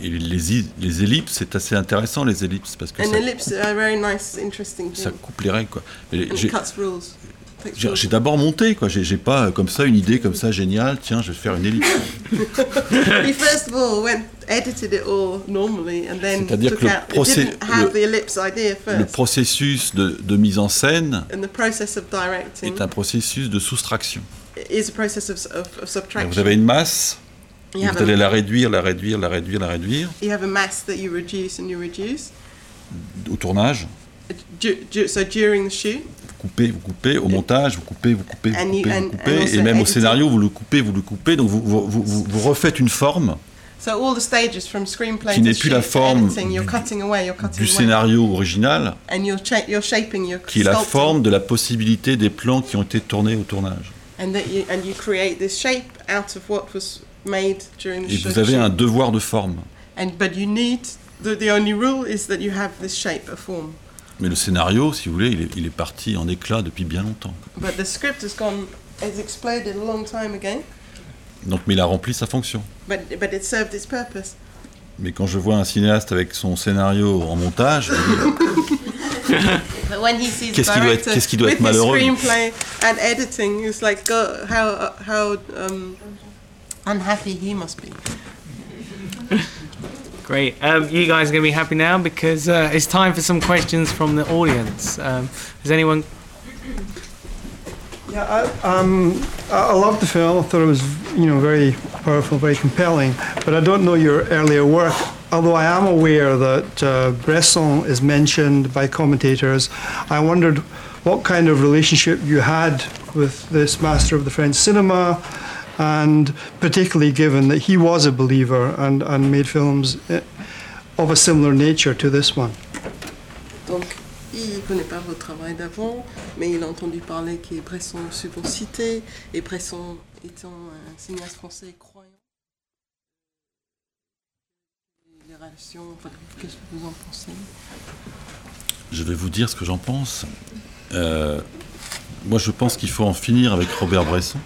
Et les, ellipses, c'est assez intéressant, les ellipses, parce que And ça, ellipses are a very nice, interesting ça thing. coupe les règles. Quoi. J'ai- d'abord monté, quoi. J'ai pas euh, comme ça une idée comme ça géniale. Tiens, je vais faire une ellipse. C'est-à-dire que le procé- ellipse processus de, de mise en scène est un processus de soustraction. is a process of, of, of subtraction. Vous avez une masse, you, vous allez a, la réduire, la réduire, la réduire, la réduire you have a mass that you reduce and you reduce. au tournage. Du- du- so during the shoot, Vous coupez, vous coupez, au montage, vous coupez, vous coupez, vous And coupez, you- vous and- coupez, and et même au editing. scénario, vous le coupez, vous le coupez, donc vous, vous, vous, vous- refaites une forme so all the stages from screenplay Qui to n'est plus la forme editing, you're du- cutting away, you're cutting du scénario original, and you're, you're shaping, you're qui est la forme de la possibilité des plans qui ont été tournés au tournage. and that you and you create this shape out of what was made during the Et shoot. vous avez un devoir de forme. And but you need the, the only rule is that you have this shape, a form. Mais le scénario, si vous voulez, il est, il est parti en éclat depuis bien longtemps. But the script has gone has exploded a long time ago, Donc, mais il a rempli sa fonction. but but it served its purpose. Mais quand je vois un cinéaste avec son scénario en montage, je me dis, But when he sees Qu'est-ce the qui doit être- director qu'est-ce qui doit with être malheureux? his screenplay and editing, it's like God, how how um, unhappy he must be. Great. Um, you guys are going to be happy now because uh, it's time for some questions from the audience. Um, has anyone? Yeah, I, um, I I loved the film. I thought it was, you know, very powerful, very compelling. But I don't know your earlier work. Although I am aware that uh, Bresson is mentioned by commentators, I wondered what kind of relationship you had with this master of the French cinema, and particularly given that he was a believer and, and made films eh, of a similar nature to this one. Donc, il ne connaît pas votre travail d'avant, mais il a entendu parler que Bresson est souvent cité, et Bresson étant un cinéaste français croyant. Les relations, enfin, qu'est-ce que vous en pensez? Je vais vous dire ce que j'en pense. Euh, moi, je pense qu'il faut en finir avec Robert Bresson.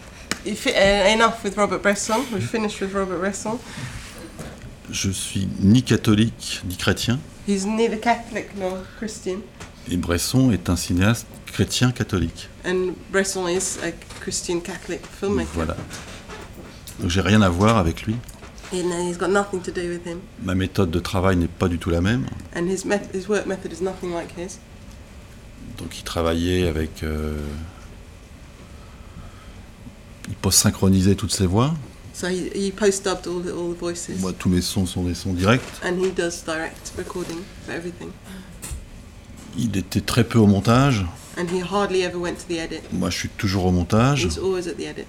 Uh, Enough with Robert Bresson, we finished with Robert Bresson. Je suis ni catholique ni chrétien, He's neither Catholic nor Christian, et Bresson est un cinéaste chrétien catholique. and Bresson is a Christian Catholic filmmaker. Voilà. Donc j'ai rien à voir avec lui. And he's got nothing to do with him, Ma méthode de travail n'est pas du tout la même. and his, met- his work method is nothing like his. Donc il travaillait avec... euh, il post-synchronisait toutes ses voix. So he, he post-dubbed all the, all the voices, Moi, tous mes sons sont des sons directs. and he does direct recording for everything. Il était très peu au montage. And he hardly ever went to the edit. Moi, je suis toujours au montage. He's always at the edit.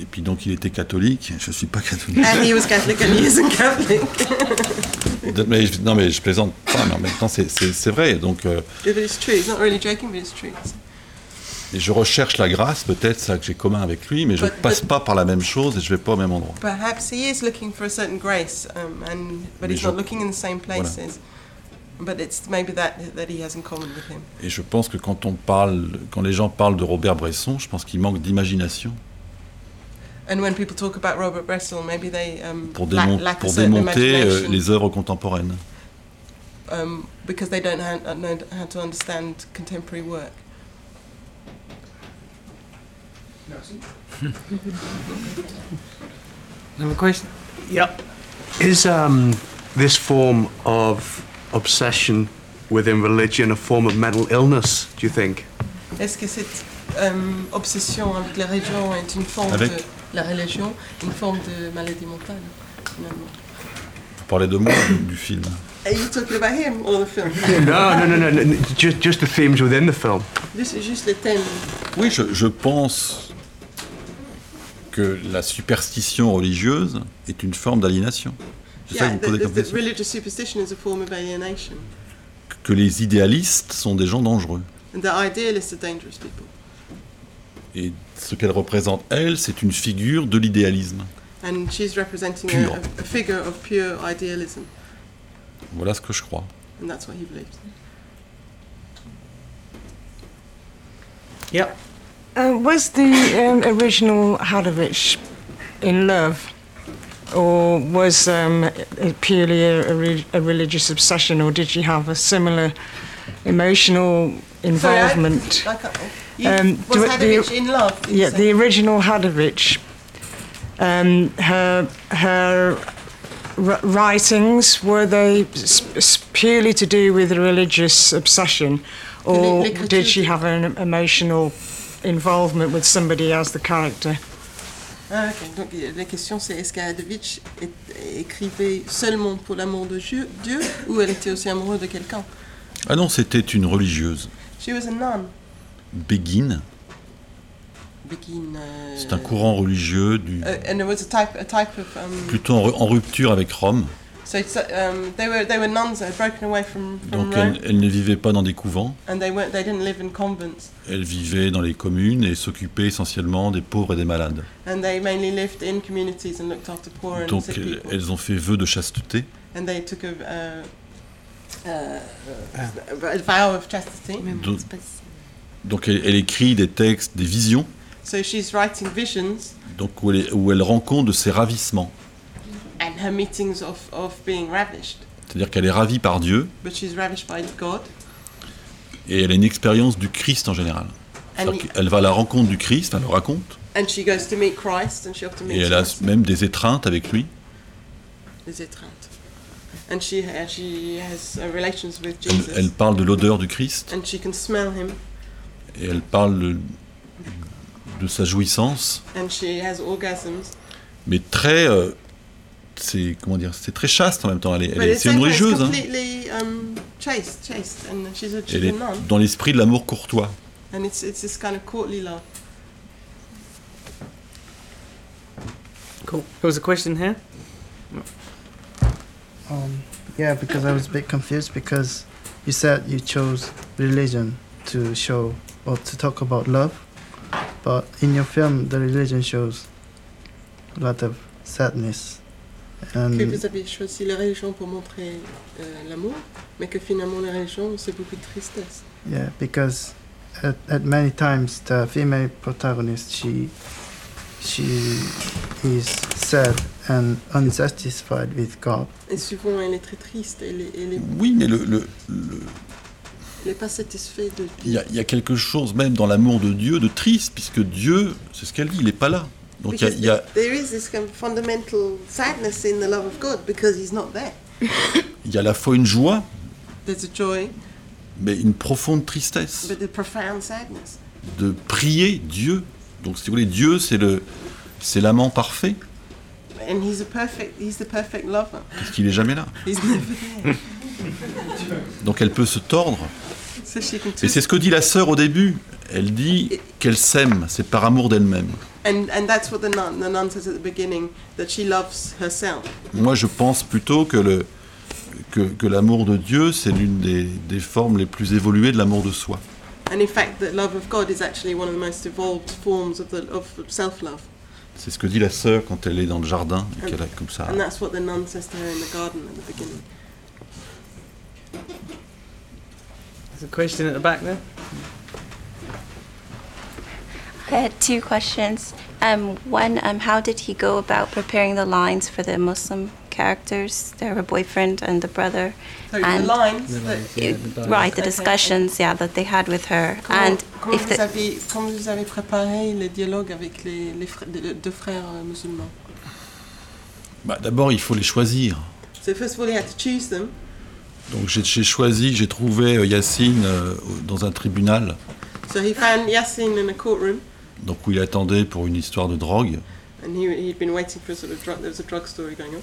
Et puis donc, il était catholique. Je suis pas catholique. And he was Catholic, and he isn't Catholic. Mais non, mais je plaisante pas. Mais en même temps, c'est- vrai. Donc, euh, but it's true. He's not really joking, but it's true. Et je recherche la grâce, peut-être ça que j'ai commun avec lui, mais je ne passe pas par la même chose et je vais pas au même endroit. Perhaps he is looking for a certain grace, um, and but Mais he's je- not looking in the same Voilà. places. But it's maybe that that he has in common with him. Et je pense que quand on parle, quand les gens parlent de Robert Bresson, je pense qu'il manque d'imagination And when people talk about Robert Bresson, maybe they um, pour, lack, démon- lack a pour certain démonter euh, les œuvres contemporaines. um, because they don't know how to understand contemporary work. Another question? Yep. Is um, this form of obsession within religion a form of mental illness, do you think? Est-ce que cette um, obsession avec la religion est une forme Avec? de la religion, une forme de maladie mentale finalement? Vous parlez de moi ou du film? Are you talking about him or the film? No, no, no, no, no, no just, just the themes within the film. Juste, juste les thèmes. Oui, je, je pense que la superstition religieuse est une forme d'aliénation. C'est ça Yeah, que vous posez the, comme the, the question religious superstition is a form of alienation. Que les idéalistes sont des gens dangereux. And the idealists are dangerous people. Et ce qu'elle représente, elle, c'est une figure de l'idéalisme. And she's representing Pure. a, a figure of pure idealism. Voilà ce que je crois. And that's what he believes. Yep. Um, was the um, original Hadovich in love, or was um, it purely a, a, re- a religious obsession, or did she have a similar emotional involvement? Sorry, I, I you, Um, was do Hadovich in love? yeah, the original Hadovich. Um, her her r- writings were they purely to do with a religious obsession, or did she have an emotional involvement with somebody as the character? Ah, ok. Donc euh, la question c'est est-ce qu'Adovich é- écrivait seulement pour l'amour de Dieu, Dieu ou elle était aussi amoureuse de quelqu'un? Ah non, c'était une religieuse. She was a nun. Béguine, Begin, euh, c'est un courant religieux du, uh, and there was a type, a type of. Um, plutôt en, en rupture avec Rome. So it's, um, they were they were nuns that had broken away from, from Donc Rome, elle, elle ne vivait pas dans des couvents, and they weren't they didn't live in convents, elle vivait dans les communes et s'occupait essentiellement des pauvres et des malades. and they mainly lived in communities and looked after poor and Donc sick elles, people, elles ont fait vœu de chasteté. and they took a. Uh, uh, a vow of chastity. Donc- elle, elle écrit des textes, des visions, So she's writing visions donc où elle, où elle rend compte de ses ravissements. And her meetings of, of being ravished. C'est-à-dire qu'elle est ravie par Dieu But she's ravished by God. et elle a une expérience du Christ en général. Qu'elle va à la rencontre du Christ, elle le raconte, and she goes to meet Christ and she often meets et elle a Christ. même des étreintes avec lui. Les étreintes. And she, uh, she has uh, relations with Elle, elle parle de l'odeur du Christ And she can smell him. et elle parle de, de sa jouissance, And she has orgasms. mais très, euh, c'est comment dire, c'est très chaste en même temps. Elle est, elle est- it's c'est hein. um, chaste, chaste. And she's a, Elle est nun. dans l'esprit de l'amour courtois. And it's, it's this kind of courtly love. Cool. There was a question here? Um, yeah, because I was a bit confused because you said you chose religion to show or to talk about love, but in your film, the religion shows a lot of sadness. Que And vous avez choisi la religion pour montrer euh, l'amour, mais que finalement la religion, c'est beaucoup de tristesse. yeah, because at, at many times the female protagonist she she is sad and unsatisfied with God. Et souvent, elle est très triste. Elle est, elle est, Oui, mais le, le- le- elle est pas satisfaite de il y, a- il y a quelque chose même dans l'amour de Dieu de triste, puisque Dieu, c'est ce qu'elle dit, il n'est pas là. Donc il y a- y there is this kind of fundamental sadness in the love of God because He's not there. il y a à la fois une joie, There's a joy, mais une profonde tristesse but a profound sadness. de prier Dieu. Donc si vous voulez, Dieu, c'est le, c'est l'amant parfait, And He's a perfect. He's the perfect lover. puisqu'il n'est jamais là. He's never there. Donc elle peut se tordre. So she can Et c'est ce que dit la sœur au début. Elle dit qu'elle s'aime, c'est par amour d'elle-même. And and that's what the nun the nun says at the beginning that she loves herself. Moi, je pense plutôt que le que, que l'amour de Dieu, c'est l'une des, des formes les plus évoluées de l'amour de soi. And in fact, the love of God is actually one of the most evolved forms of the of self-love. C'est ce que dit la sœur quand elle est dans le jardin et qu'elle a comme ça. And that's what the nun says to her in the garden at the beginning. There's a question at the back there. I had two questions. Um, one, um, how did he go about preparing the lines for the Muslim characters, their boyfriend and the brother? So the And- lines The that lines, yeah, the. Right, the Okay. discussions, yeah, that they had with her. Comment, and comment if vous the, avez, comment vous avez préparé les dialogues avec les, deux frères euh, musulmans? Bah, D'abord, il faut les choisir. So first of all, you had to choose them. Donc j'ai choisi, j'ai trouvé euh, Yacine euh, dans un tribunal, So he found Yasin in a courtroom, donc où il attendait pour une histoire de drogue. and he, he'd been waiting for a sort of drug. There was a drug story going on,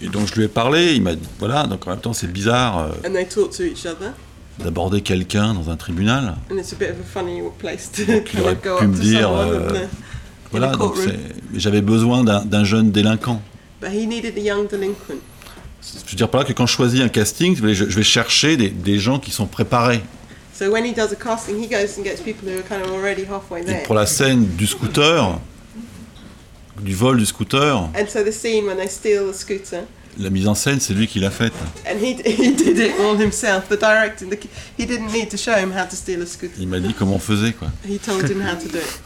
Et donc je lui ai parlé, il m'a dit, voilà, donc en même temps c'est bizarre euh, and they talked to each other, d'aborder quelqu'un dans un tribunal. and it's a bit of a funny place to Donc, il aurait pu me dire, euh, uh, Voilà, donc j'avais besoin d'un jeune délinquant. but he needed a young delinquent. Je veux dire par là que quand je choisis un casting, je vais, je vais chercher des, des gens qui sont préparés. So when he does a casting, he goes and gets people who are kind of already halfway Et there. pour la scène du scooter, du vol du scooter, And so the scene when they steal the scooter, la mise en scène, c'est lui qui l'a faite. and he, he did it all himself. The directing, the, he didn't need to show him how to steal a scooter. Il m'a dit comment on faisait, quoi. He told him how to do it.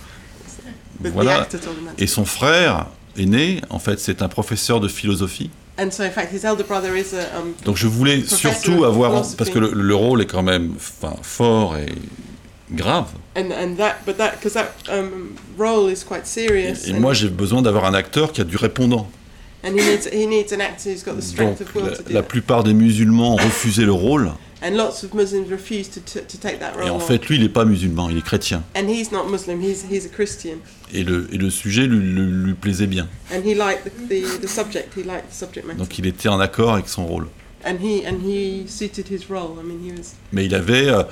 But the Voilà. actor told him how to Et son frère aîné, en fait, c'est un professeur de philosophie. And so, in fact, his elder brother is a. Um, Donc je voulais surtout avoir, parce que le, le rôle est quand même enfin, fort et grave. and and that, but that because that um, role is quite serious. Et and, moi, j'ai besoin d'avoir un acteur qui a du répondant. And he needs he needs an actor who's got the Donc strength of will la, to do la that. plupart des musulmans ont refusé le rôle. And lots of Muslims refuse to, take that role. Et en fait, lui, il n'est pas musulman, il est chrétien. and he's not Muslim. He's he's a Christian. Et le, et le sujet lui, lui- lui plaisait bien. And he liked the, the, the subject. He liked the subject matter. Donc il était en accord avec son rôle. and he and he suited his role. I mean, he was. Mais il avait, euh,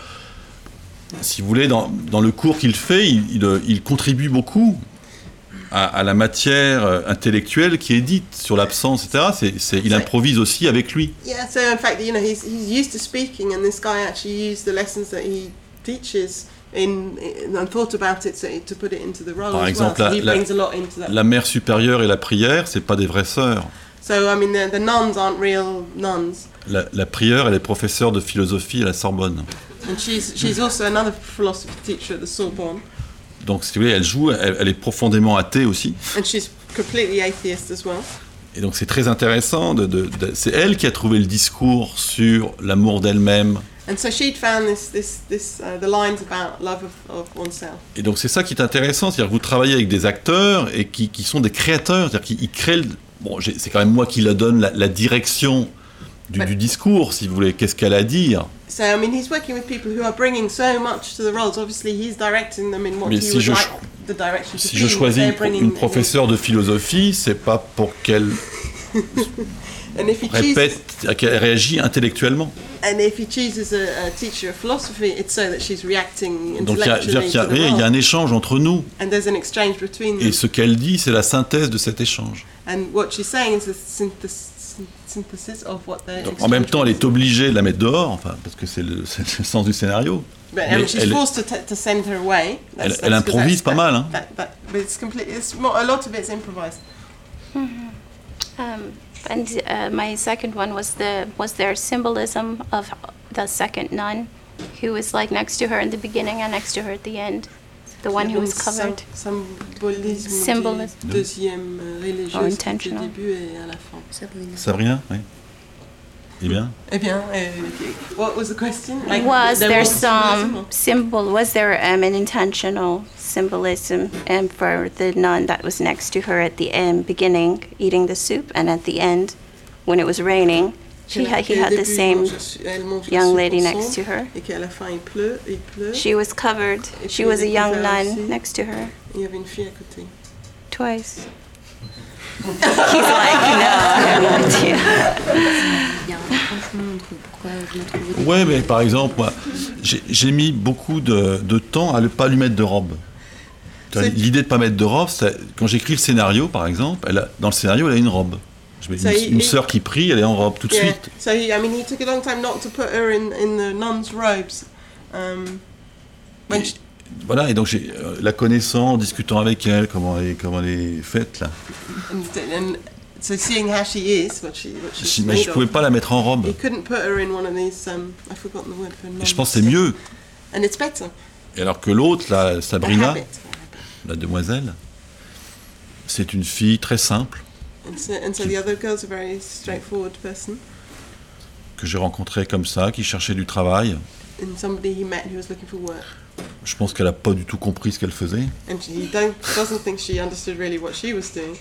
si vous voulez, dans, dans le cours qu'il fait, il, il, euh, il contribue beaucoup à, à la matière euh, intellectuelle qui est dite sur l'absence, etc. C'est, c'est- il improvise aussi avec lui. Yeah. So in fact, you know, he's he's used to speaking, and this guy actually used the lessons that he teaches in, in and thought about it so, to put it into the role Par exemple, well. So la- mère supérieure et la prière, c'est pas des vraies sœurs. So I mean, the, the nuns aren't real nuns, La, la prieure, elle est professeure de philosophie à la Sorbonne. and she's she's also another philosophy teacher at the Sorbonne, Donc, si vous voulez, elle joue, elle, elle est profondément athée aussi. and she's completely atheist as well. Et donc, c'est très intéressant. De, de- de- c'est elle qui a trouvé le discours sur l'amour d'elle-même. Uh, the lines about love of, of oneself. Et donc, c'est ça qui est intéressant. C'est-à-dire que vous travaillez avec des acteurs et qui, qui sont des créateurs. C'est-à-dire qu'ils ils créent. Bon, c'est quand même moi qui la donne la, la direction du, du discours, si vous voulez. Qu'est-ce qu'elle a à dire? So I mean, he's working with people who are bringing so much to the roles. Obviously, he's directing them in what Mais he si would je like the direction to Si be. je choisis une, professeure de philosophie, c'est pas pour qu'elle And if he chooses, répète, qu'elle réagit intellectuellement. and if he chooses a, a teacher of philosophy, it's so that she's reacting Donc, il y intellectually y to il y a un échange entre nous. And there's an exchange between them. Et ce qu'elle dit, c'est la synthèse de cet échange. And what she's saying is the synthes- synthesis of what they're. Donc, en même temps, elle est obligée de la mettre dehors, enfin, parce que c'est le, c'est le sens du scénario. But I Mais mean, she's elle- forced to, t- to send her away. Elle- That's- elle that's 'cause improvise pas mal, hein. That, that, but it's completely. It's more, a lot of it's improvised. Um, and uh, my second one was the was there symbolism of the second nun, who was like next to her in the beginning and next to her at the end, the one who was covered. sym- Symbolisme. Symbolisme. Deuxième religieuse Or au intentional. début et à la fin. Sabrina Oui. Eh bien Eh bien, euh, what was the question? Like, was there was some or- symbol? Was there um, an intentional symbolism um, for the nun that was next to her at the end, beginning eating the soup, and at the end, when it was raining, she had, he had the same young lady next to her. She was covered. She was a young couverte nun next to her twice. He's like, no. Ouais, mais par exemple, moi, j'ai mis beaucoup de, de temps à ne pas lui mettre de robe. L'idée de ne pas mettre de robe, c'est- quand j'écris le scénario, par exemple, elle a- dans le scénario, elle a une robe. Je Ça, une, sœur qui prie, elle est en robe tout de Yeah. suite. So he, I mean, he took a long time not to put her in, in the nun's robes. Um, when Et- she, Voilà, et donc j'ai euh, la connaissant, en discutant avec elle, comment elle est, comment elle est faite là. and, and so seeing how she is, what she, what she's Je- mais je pouvais of, pas la mettre en robe. he couldn't put her in one of these. Um, I've forgotten the word for Et nuns. je pense que c'est mieux. And it's better. Et alors que l'autre, la Sabrina, la demoiselle, c'est une fille très simple And so, and so the other girl's a very straightforward person, que j'ai rencontrée comme ça, qui cherchait du travail. and somebody he met who was looking for work. Je pense qu'elle n'a pas du tout compris ce qu'elle faisait, And she don't, doesn't think she understood really what she was doing,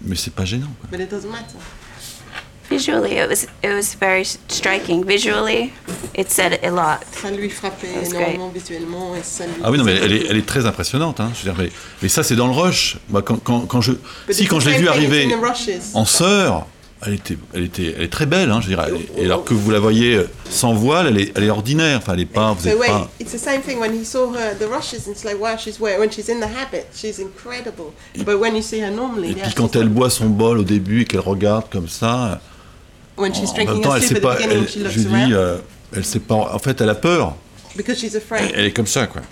mais c'est pas gênant. quoi. but it doesn't matter. Visually, it was it was very striking. Visually, it said a lot. Ça lui frappait That's énormément visuellement et ça lui. Ah oui, non, mais elle est, elle est très impressionnante. Hein. Je veux dire, mais, mais ça, c'est dans le rush. Moi, quand, quand, quand je, But si, quand je l'ai it's arriver en sœur, elle était, elle était, elle est très belle. Hein, je veux dire, elle- et alors que vous la voyez sans voile, elle est, elle est ordinaire. Enfin, elle est pas, vous So êtes wait, pas. it's the same thing when he saw her at the rushes. It's like wow, she's wearing when she's in the habit, she's incredible. But when you see her normally, Et yeah, puis quand elle boit son bol au début et qu'elle regarde comme ça, when en, she's en même temps, elle sait pas. elle- je dis, euh, elle sait pas. En fait, elle a peur. because she's Elle, afraid. elle est comme ça, quoi.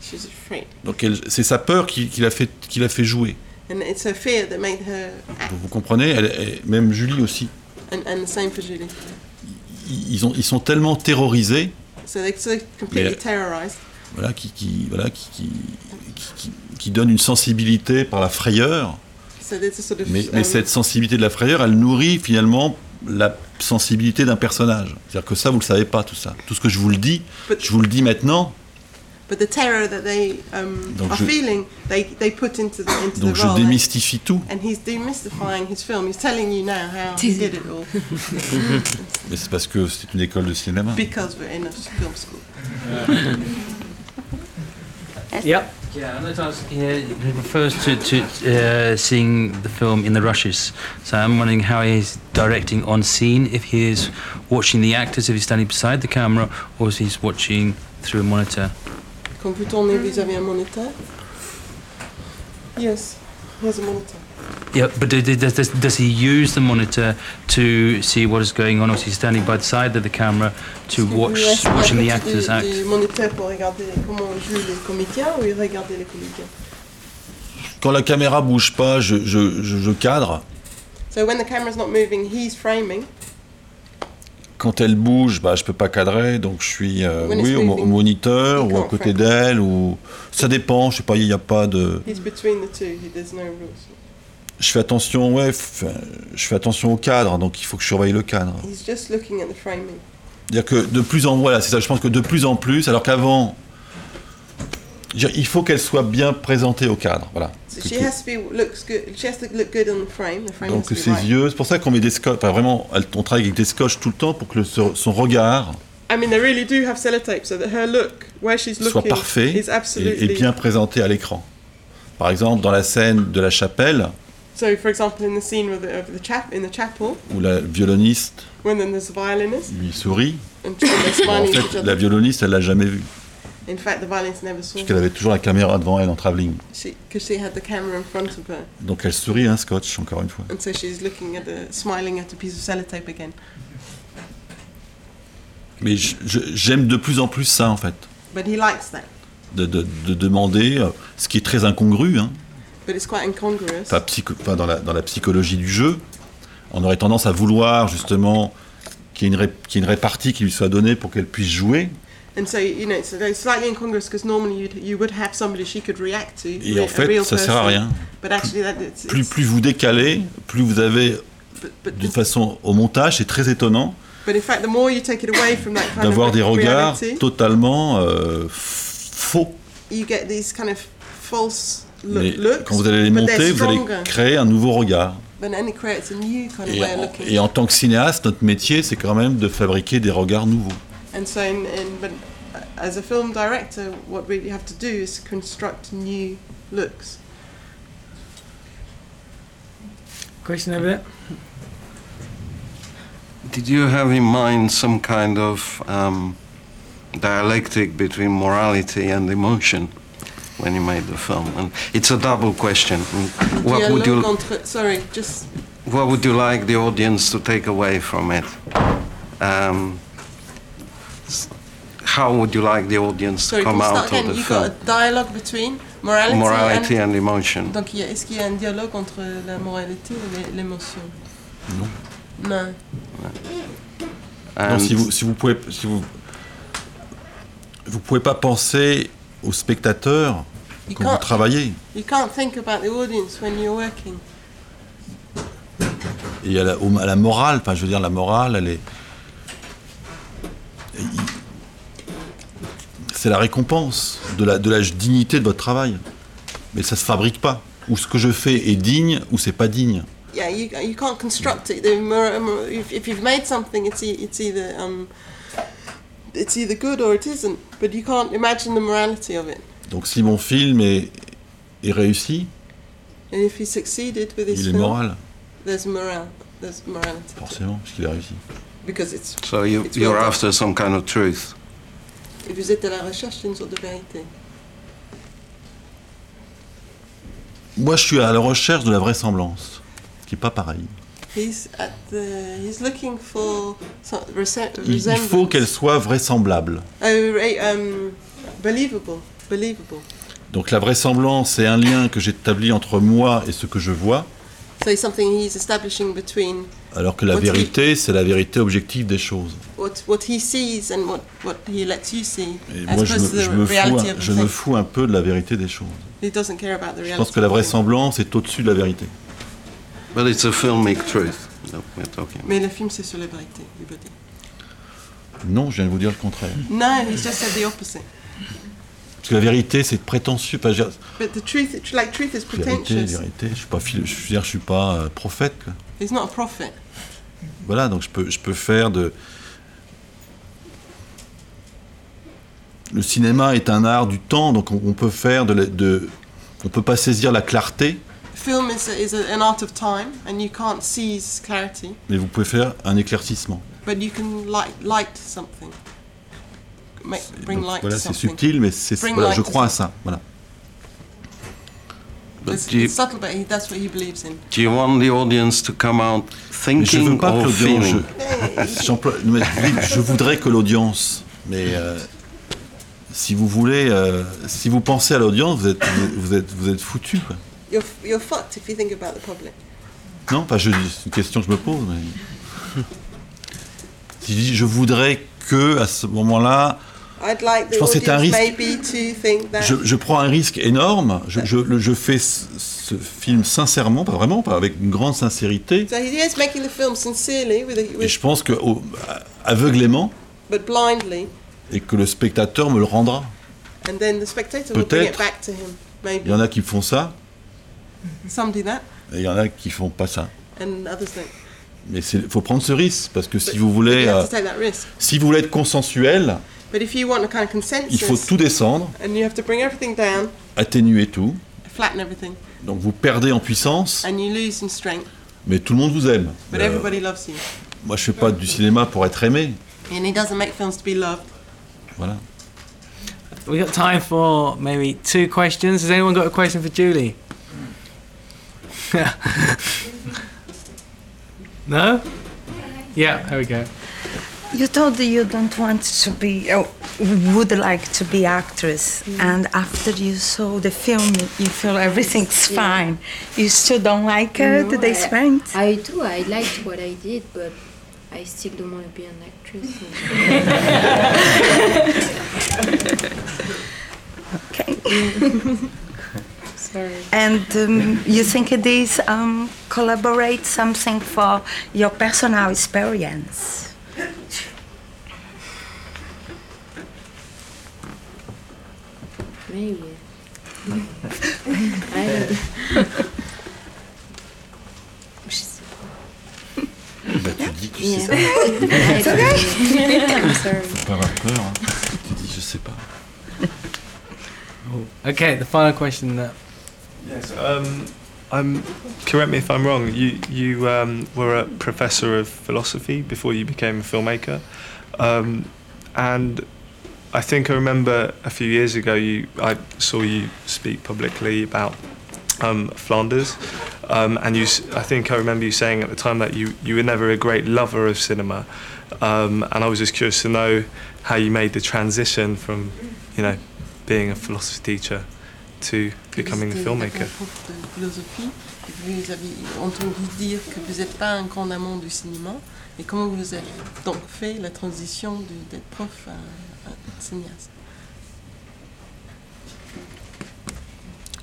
She's afraid, Donc elle- c'est sa peur qui, qui l'a fait, qui l'a fait jouer. and it's her fear that made her act. Vous, vous comprenez elle, elle- Même Julie aussi. And, and the same for Julie. Ils, ont, ils sont tellement terrorisés, So they're so completely terrorized. voilà, qui, qui, voilà, qui, qui, qui- qui- donnent une sensibilité par la frayeur. So sort of. Mais, um, mais cette sensibilité de la frayeur, elle nourrit finalement la sensibilité d'un personnage. C'est-à-dire que ça, vous le savez pas, tout ça. Tout ce que je vous le dis, But- je vous le dis maintenant, But the terror that they um, Donc are je- feeling, they, they put into the, into Donc the je role. démystifie tout. And he's demystifying his film. He's telling you now how he did it all Mais c'est parce que c'est une école de cinéma. because we're in a film school. Yep. Yeah, it refers to, to uh, seeing the film in the rushes. So I'm wondering how he's directing on scene, if he is watching the actors, if he's standing beside the camera, or if he's watching through a monitor. Quand vous tournez vis-à-vis un moniteur. Yes, here's a monitor. Yeah, but do- do- does, does, does he use the monitor to see what is going on, or is he standing by the side of the camera to watch Est-ce qu'il watching the reste actors du, act? du moniteur pour regarder comment jouent les comédiens ou il regarde les comédiens? Quand la caméra bouge pas, je, je, je, je cadre. So when the camera's not moving, he's framing. Quand elle bouge, bah, je peux pas cadrer, donc je suis euh, When it's oui, au, moniteur ou à côté d'elle. ou Ça dépend, je sais pas, il n'y a pas de. He's between the two. He, there's no rules. Je fais attention, ouais, je fais attention au cadre, donc il faut que je surveille le cadre. He's just looking at the framing. C'est-à-dire que de plus en voilà, c'est ça. Je pense que de plus en plus, alors qu'avant, il faut qu'elle soit bien présentée au cadre, voilà. Donc ses yeux, c'est pour ça qu'on met des scotch, enfin vraiment, on travaille avec des scotch tout le temps pour que le- son regard I mean, they really do have sellotape so that her look, where she's soit parfait is et, absolutely. et bien présenté à l'écran. Par exemple, dans la scène de la chapelle, So, for example, in the scene with the, of the chap in the chapel, où la violoniste when then there's a violinist lui sourit, and en fait, la violoniste, elle l'a jamais vue, In fact, the violinist never saw puisqu'elle avait toujours la caméra devant elle en travelling. because she had the camera in front of her, Donc elle sourit un scotch, encore une fois. and so she's looking at the smiling at a piece of sellotape again. Mais j'aime de plus en plus ça, en fait. But he likes that. de, de- de demander, euh, ce qui est très incongru, hein, But it's quite incongruous. pas psycho- pas dans, la, dans la psychologie du jeu. On aurait tendance à vouloir justement qu'il y ait une, ré- qu'il y ait une répartie qui lui soit donnée pour qu'elle puisse jouer. And so, you know, it's it's slightly incongruous because normally you'd, you would have somebody she could react to. Et en fait, ça sert à rien. But actually, that, it's, Plus, plus vous décalez, plus vous avez, d'une façon au montage, c'est très étonnant but in fact, the more you take it away from that kind d'avoir des regards totalement euh, faux. you get these kind of false Mais looks. quand vous allez les monter, vous allez stronger. créer un nouveau regard. Et et en tant que cinéaste, notre métier, c'est quand même de fabriquer des regards nouveaux. And so, in, in, but uh, as a film director, what we have to do is construct new looks. Question over there. Did you have in mind some kind of um, dialectic between morality and emotion? When you made the film? And it's a double question. What would you entre, sorry, just What would you like the audience to take away from it? Um, how would you like the audience sorry. to come out start of again? the You got a film? dialogue between morality, Morality and. and emotion. Donc, il y a- est-ce qu'il y a un dialogue entre la moralité et l'é- l'émotion? Non. Non. Si vous, si vous pouvez, si vous, vous pouvez pas penser au spectateur You quand vous can't, travaillez. you can't think about the audience when you're working. Et à la, au- à la morale, enfin, je veux dire, la morale, elle est. C'est la récompense de la, de la dignité de votre travail. Mais ça se fabrique pas. Ou ce que je fais est digne, ou c'est pas digne. Yeah, you, you can't construct it. If you've made something, it's, e- it's either um, it's either good or it isn't. But you can't imagine the morality of it. Donc si mon film est, est réussi, And if he succeeded with his il est film, moral, there's moral, there's morality. to it. forcément, puisqu'il a réussi. Because it's so you, It's you're well done. after some kind of truth. et vous êtes à la recherche d'une sorte de vérité. Moi, je suis à la recherche de la vraisemblance, ce qui n'est pas pareil. He's at the he's looking for some rese- Il, il faut qu'elle soit vraisemblable. Oh, um, believable, believable. Donc la vraisemblance, c'est un lien que j'établis entre moi et ce que je vois, So it's something he's establishing between alors que la vérité, c'est la vérité objective des choses. what what he sees and what what he lets you see, Et moi, je me, je fous, je me un peu de la vérité des choses. He doesn't care about the reality. Je pense que la vraisemblance est au-dessus de la vérité. But it's a filmic truth that we're talking about. Mais le film c'est sur la vérité. Non, je viens de vous dire le contraire. No, he's just said the opposite. Parce que la vérité, c'est prétentieux. Pas, But the truth, like truth is la vérité, je suis pas, je dire, je suis pas euh, prophète. quoi. He's not a prophet. Voilà, donc je peux, je peux faire de. Le cinéma est un art du temps, donc on, on peut faire de, la- de. On peut pas saisir la clarté, Film is, a, is a, an art of time, and you can't seize clarity, mais vous pouvez faire un éclaircissement. but you can light, light something. Make, bring Donc, light voilà, to c'est subtil, mais c'est voilà, je crois à ça. Voilà. But It's, do you, it's subtle, but he, that's what he believes in. do you want the audience to come out Mais je veux thinking pas que or feeling? Je, j'emploie- mais oui, je voudrais que l'audience. Mais euh, si vous voulez, euh, si vous pensez à l'audience, vous êtes, vous êtes, vous êtes foutu. Quoi. You're, you're fucked if you think about the public. Non, pas je c'est une question que je me pose. Mais... Si je dis je voudrais que à ce moment-là, I'd like Je pense que c'est un risque. maybe to think that je, je prends un risque énorme. Je, je, je fais ce, ce film sincèrement, pas vraiment, pas avec une grande sincérité. So with, Et je pense que au- aveuglément, but blindly, et que le spectateur me le rendra. and then the spectator will bring it Peut-être. back to him. Maybe Il y en a qui font ça, some do that, et il y en a qui font pas ça. and others don't. Mais il faut prendre ce risque, parce que si But- vous voulez, you have euh, to take that risk. si vous voulez être consensuel, But if you want a kind of consensus, il faut tout descendre, and you have to bring everything down, atténuer tout. flatten everything, Donc vous perdez en puissance, and you lose in strength. mais tout le monde vous aime. But Euh, everybody loves you, moi, je fais pas du cinéma pour être aimé. and he doesn't make films to be loved. Voilà. We got time for maybe two questions. Has anyone got a question for Julie? no? Yeah, there we go. You told that you don't want to be, uh, would like to be actress, and after you saw the film, you feel everything's Yeah. fine. You still don't like uh, No, the I- experience? I do. I liked what I did, but I still don't want to be an actress. Okay. Sorry. And um, you think this um, collaborate something for your personal experience? Maybe. I don't Je sais pas. Bah, tu dis tu Yeah. sais pas. I don't know. I'm sorry. Faut pas avoir peur. hein. Tu dis je sais pas. Okay, the final question that Yes. Um, I'm. Correct me if I'm wrong. You you um, were a professor of philosophy before you became a filmmaker, um, and I think I remember a few years ago you I saw you speak publicly about um, Flanders, um, and you I think I remember you saying at the time that you you were never a great lover of cinema, um, and I was just curious to know how you made the transition from, you know, being a philosophy teacher to becoming a filmmaker. philosophie, et vous avez entendu dire que vous n'êtes pas un grand amant du cinéma, et comment vous avez donc fait la transition de- d'être prof à, à cinéaste?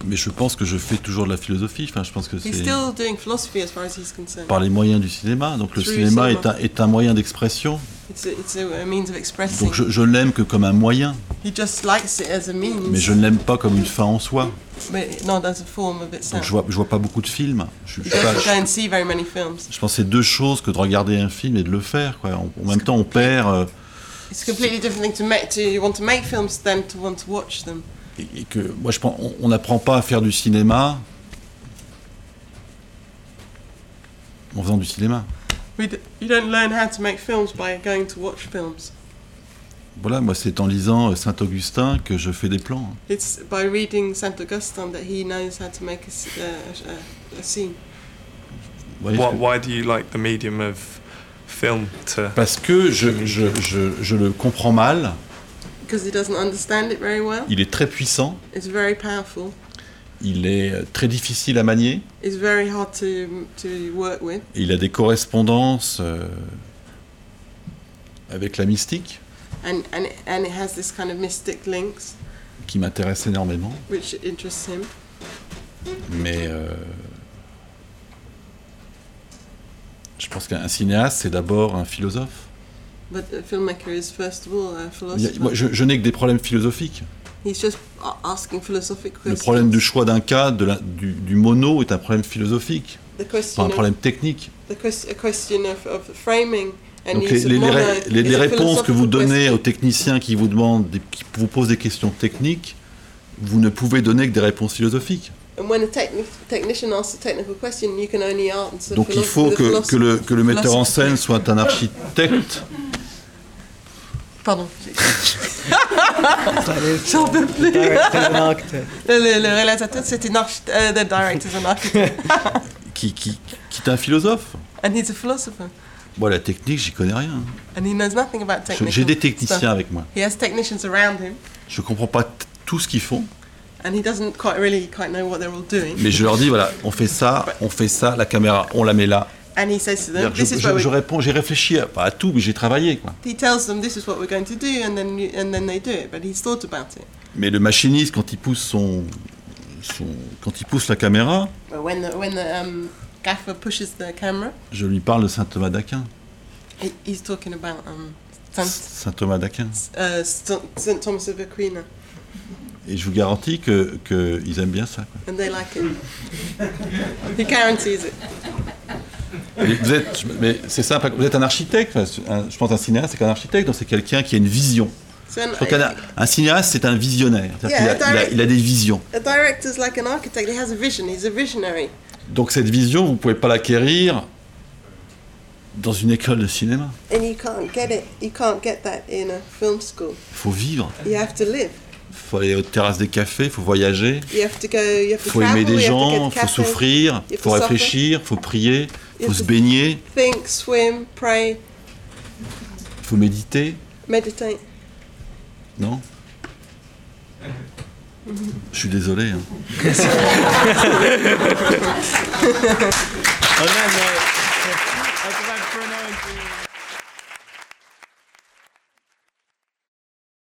Mais je pense que je fais toujours de la philosophie. Enfin, je pense que He's c'est still doing philosophy as far as he's concerned. par les moyens du cinéma. Donc le cinéma est cinema. un, est un moyen d'expression. It's a, it's a, a means of expressing. Donc je, je l'aime que comme un moyen, He just likes it as a means, mais je ne l'aime pas comme une fin en soi. but not as a form of Donc itself. je vois, je vois pas beaucoup de films. Je, He je sais pas, doesn't go je- and see very many films. je pense que c'est deux choses que de regarder un film et de le faire. Quoi. En, en même temps, on perd. euh, It's a completely different thing to make to want to make films than to want to watch them. et, et que moi, je pense, on n'apprend pas à faire du cinéma en faisant du cinéma. We d- you don't learn how to make films by going to watch films. Voilà, moi, c'est en lisant euh, Saint-Augustin que je fais des plans. It's by reading Saint Augustine that he knows how to make a, s- uh, a- a scene. Why, why do you like the medium of film to? Parce que je, je, je, je le comprends mal. Because he doesn't understand it very well. Il est très puissant. It's very powerful. Il est très difficile à manier. It's very hard to to work with. Et il a des correspondances euh, avec la mystique And, and, it, and it has this kind of mystic links, qui m'intéressent énormément. which interests him. Mais euh, je pense qu'un cinéaste, c'est d'abord un philosophe. But a filmmaker is first of all a Il y a- philosopher. moi, je, je n'ai que des problèmes philosophiques. He's just a- asking philosophic Le problème du choix d'un cas, de la- du, du mono, est un problème philosophique, pas question un problème technique. the ques- a question of, of framing. And Donc les, les- les réponses que vous donnez aux techniciens qui vous demandent, qui vous posent des questions techniques, vous ne pouvez donner que des réponses philosophiques. And when a techni- technician asks a technical question, you can only answer Donc il faut que, que le, que le metteur en scène soit un architecte. Pardon. J'en peux plus. Le, le- le réalisateur, c'est un architecte. the director is an architect. qui, qui, qui est un philosophe. and he's a philosopher. Moi, la technique, j'y connais rien. And he knows nothing about technical J'ai des techniciens stuff. avec moi. He has technicians around him, Je comprends pas tout ce qu'ils font, and he doesn't quite really quite know what they're all doing. mais je leur dis voilà, on fait ça, on fait ça, la caméra, on la met là. And he says to them, Je, "This is je- what je we." réponds, j'ai réfléchi à, pas à tout, mais j'ai travaillé quoi. He tells them, "This is what we're going to do," and then and then they do it. But he's thought about it. Mais le machiniste, quand il pousse son, son quand il pousse la caméra, when the when the um, gaffer pushes the camera, je lui parle de saint Thomas d'Aquin. he, he's talking about um, Saint, Saint Thomas d'Aquin. uh. St. Thomas of Aquino, Et je vous garantis que qu'ils aiment bien ça. quoi. and they like it. he guarantees it. Vous êtes, mais c'est simple. Vous êtes un architecte. un- je pense un cinéaste, c'est qu'un architecte, donc c'est quelqu'un qui a une vision. So an- un cinéaste, c'est un visionnaire. Yeah, a- il, a, direct- il a des visions. A director's like an architect. He has a vision. He's a visionary. Donc cette vision, vous ne pouvez pas l'acquérir dans une école de cinéma. And you can't get it. You can't get that in a film school. Il faut vivre. You have to live. Il faut aller aux terrasses des cafés, il faut voyager. Il faut aimer des gens, il faut souffrir, il faut réfléchir, il faut prier, faut have se baigner, Think, swim, pray, il faut méditer. meditate. Non? Je suis désolé. hein.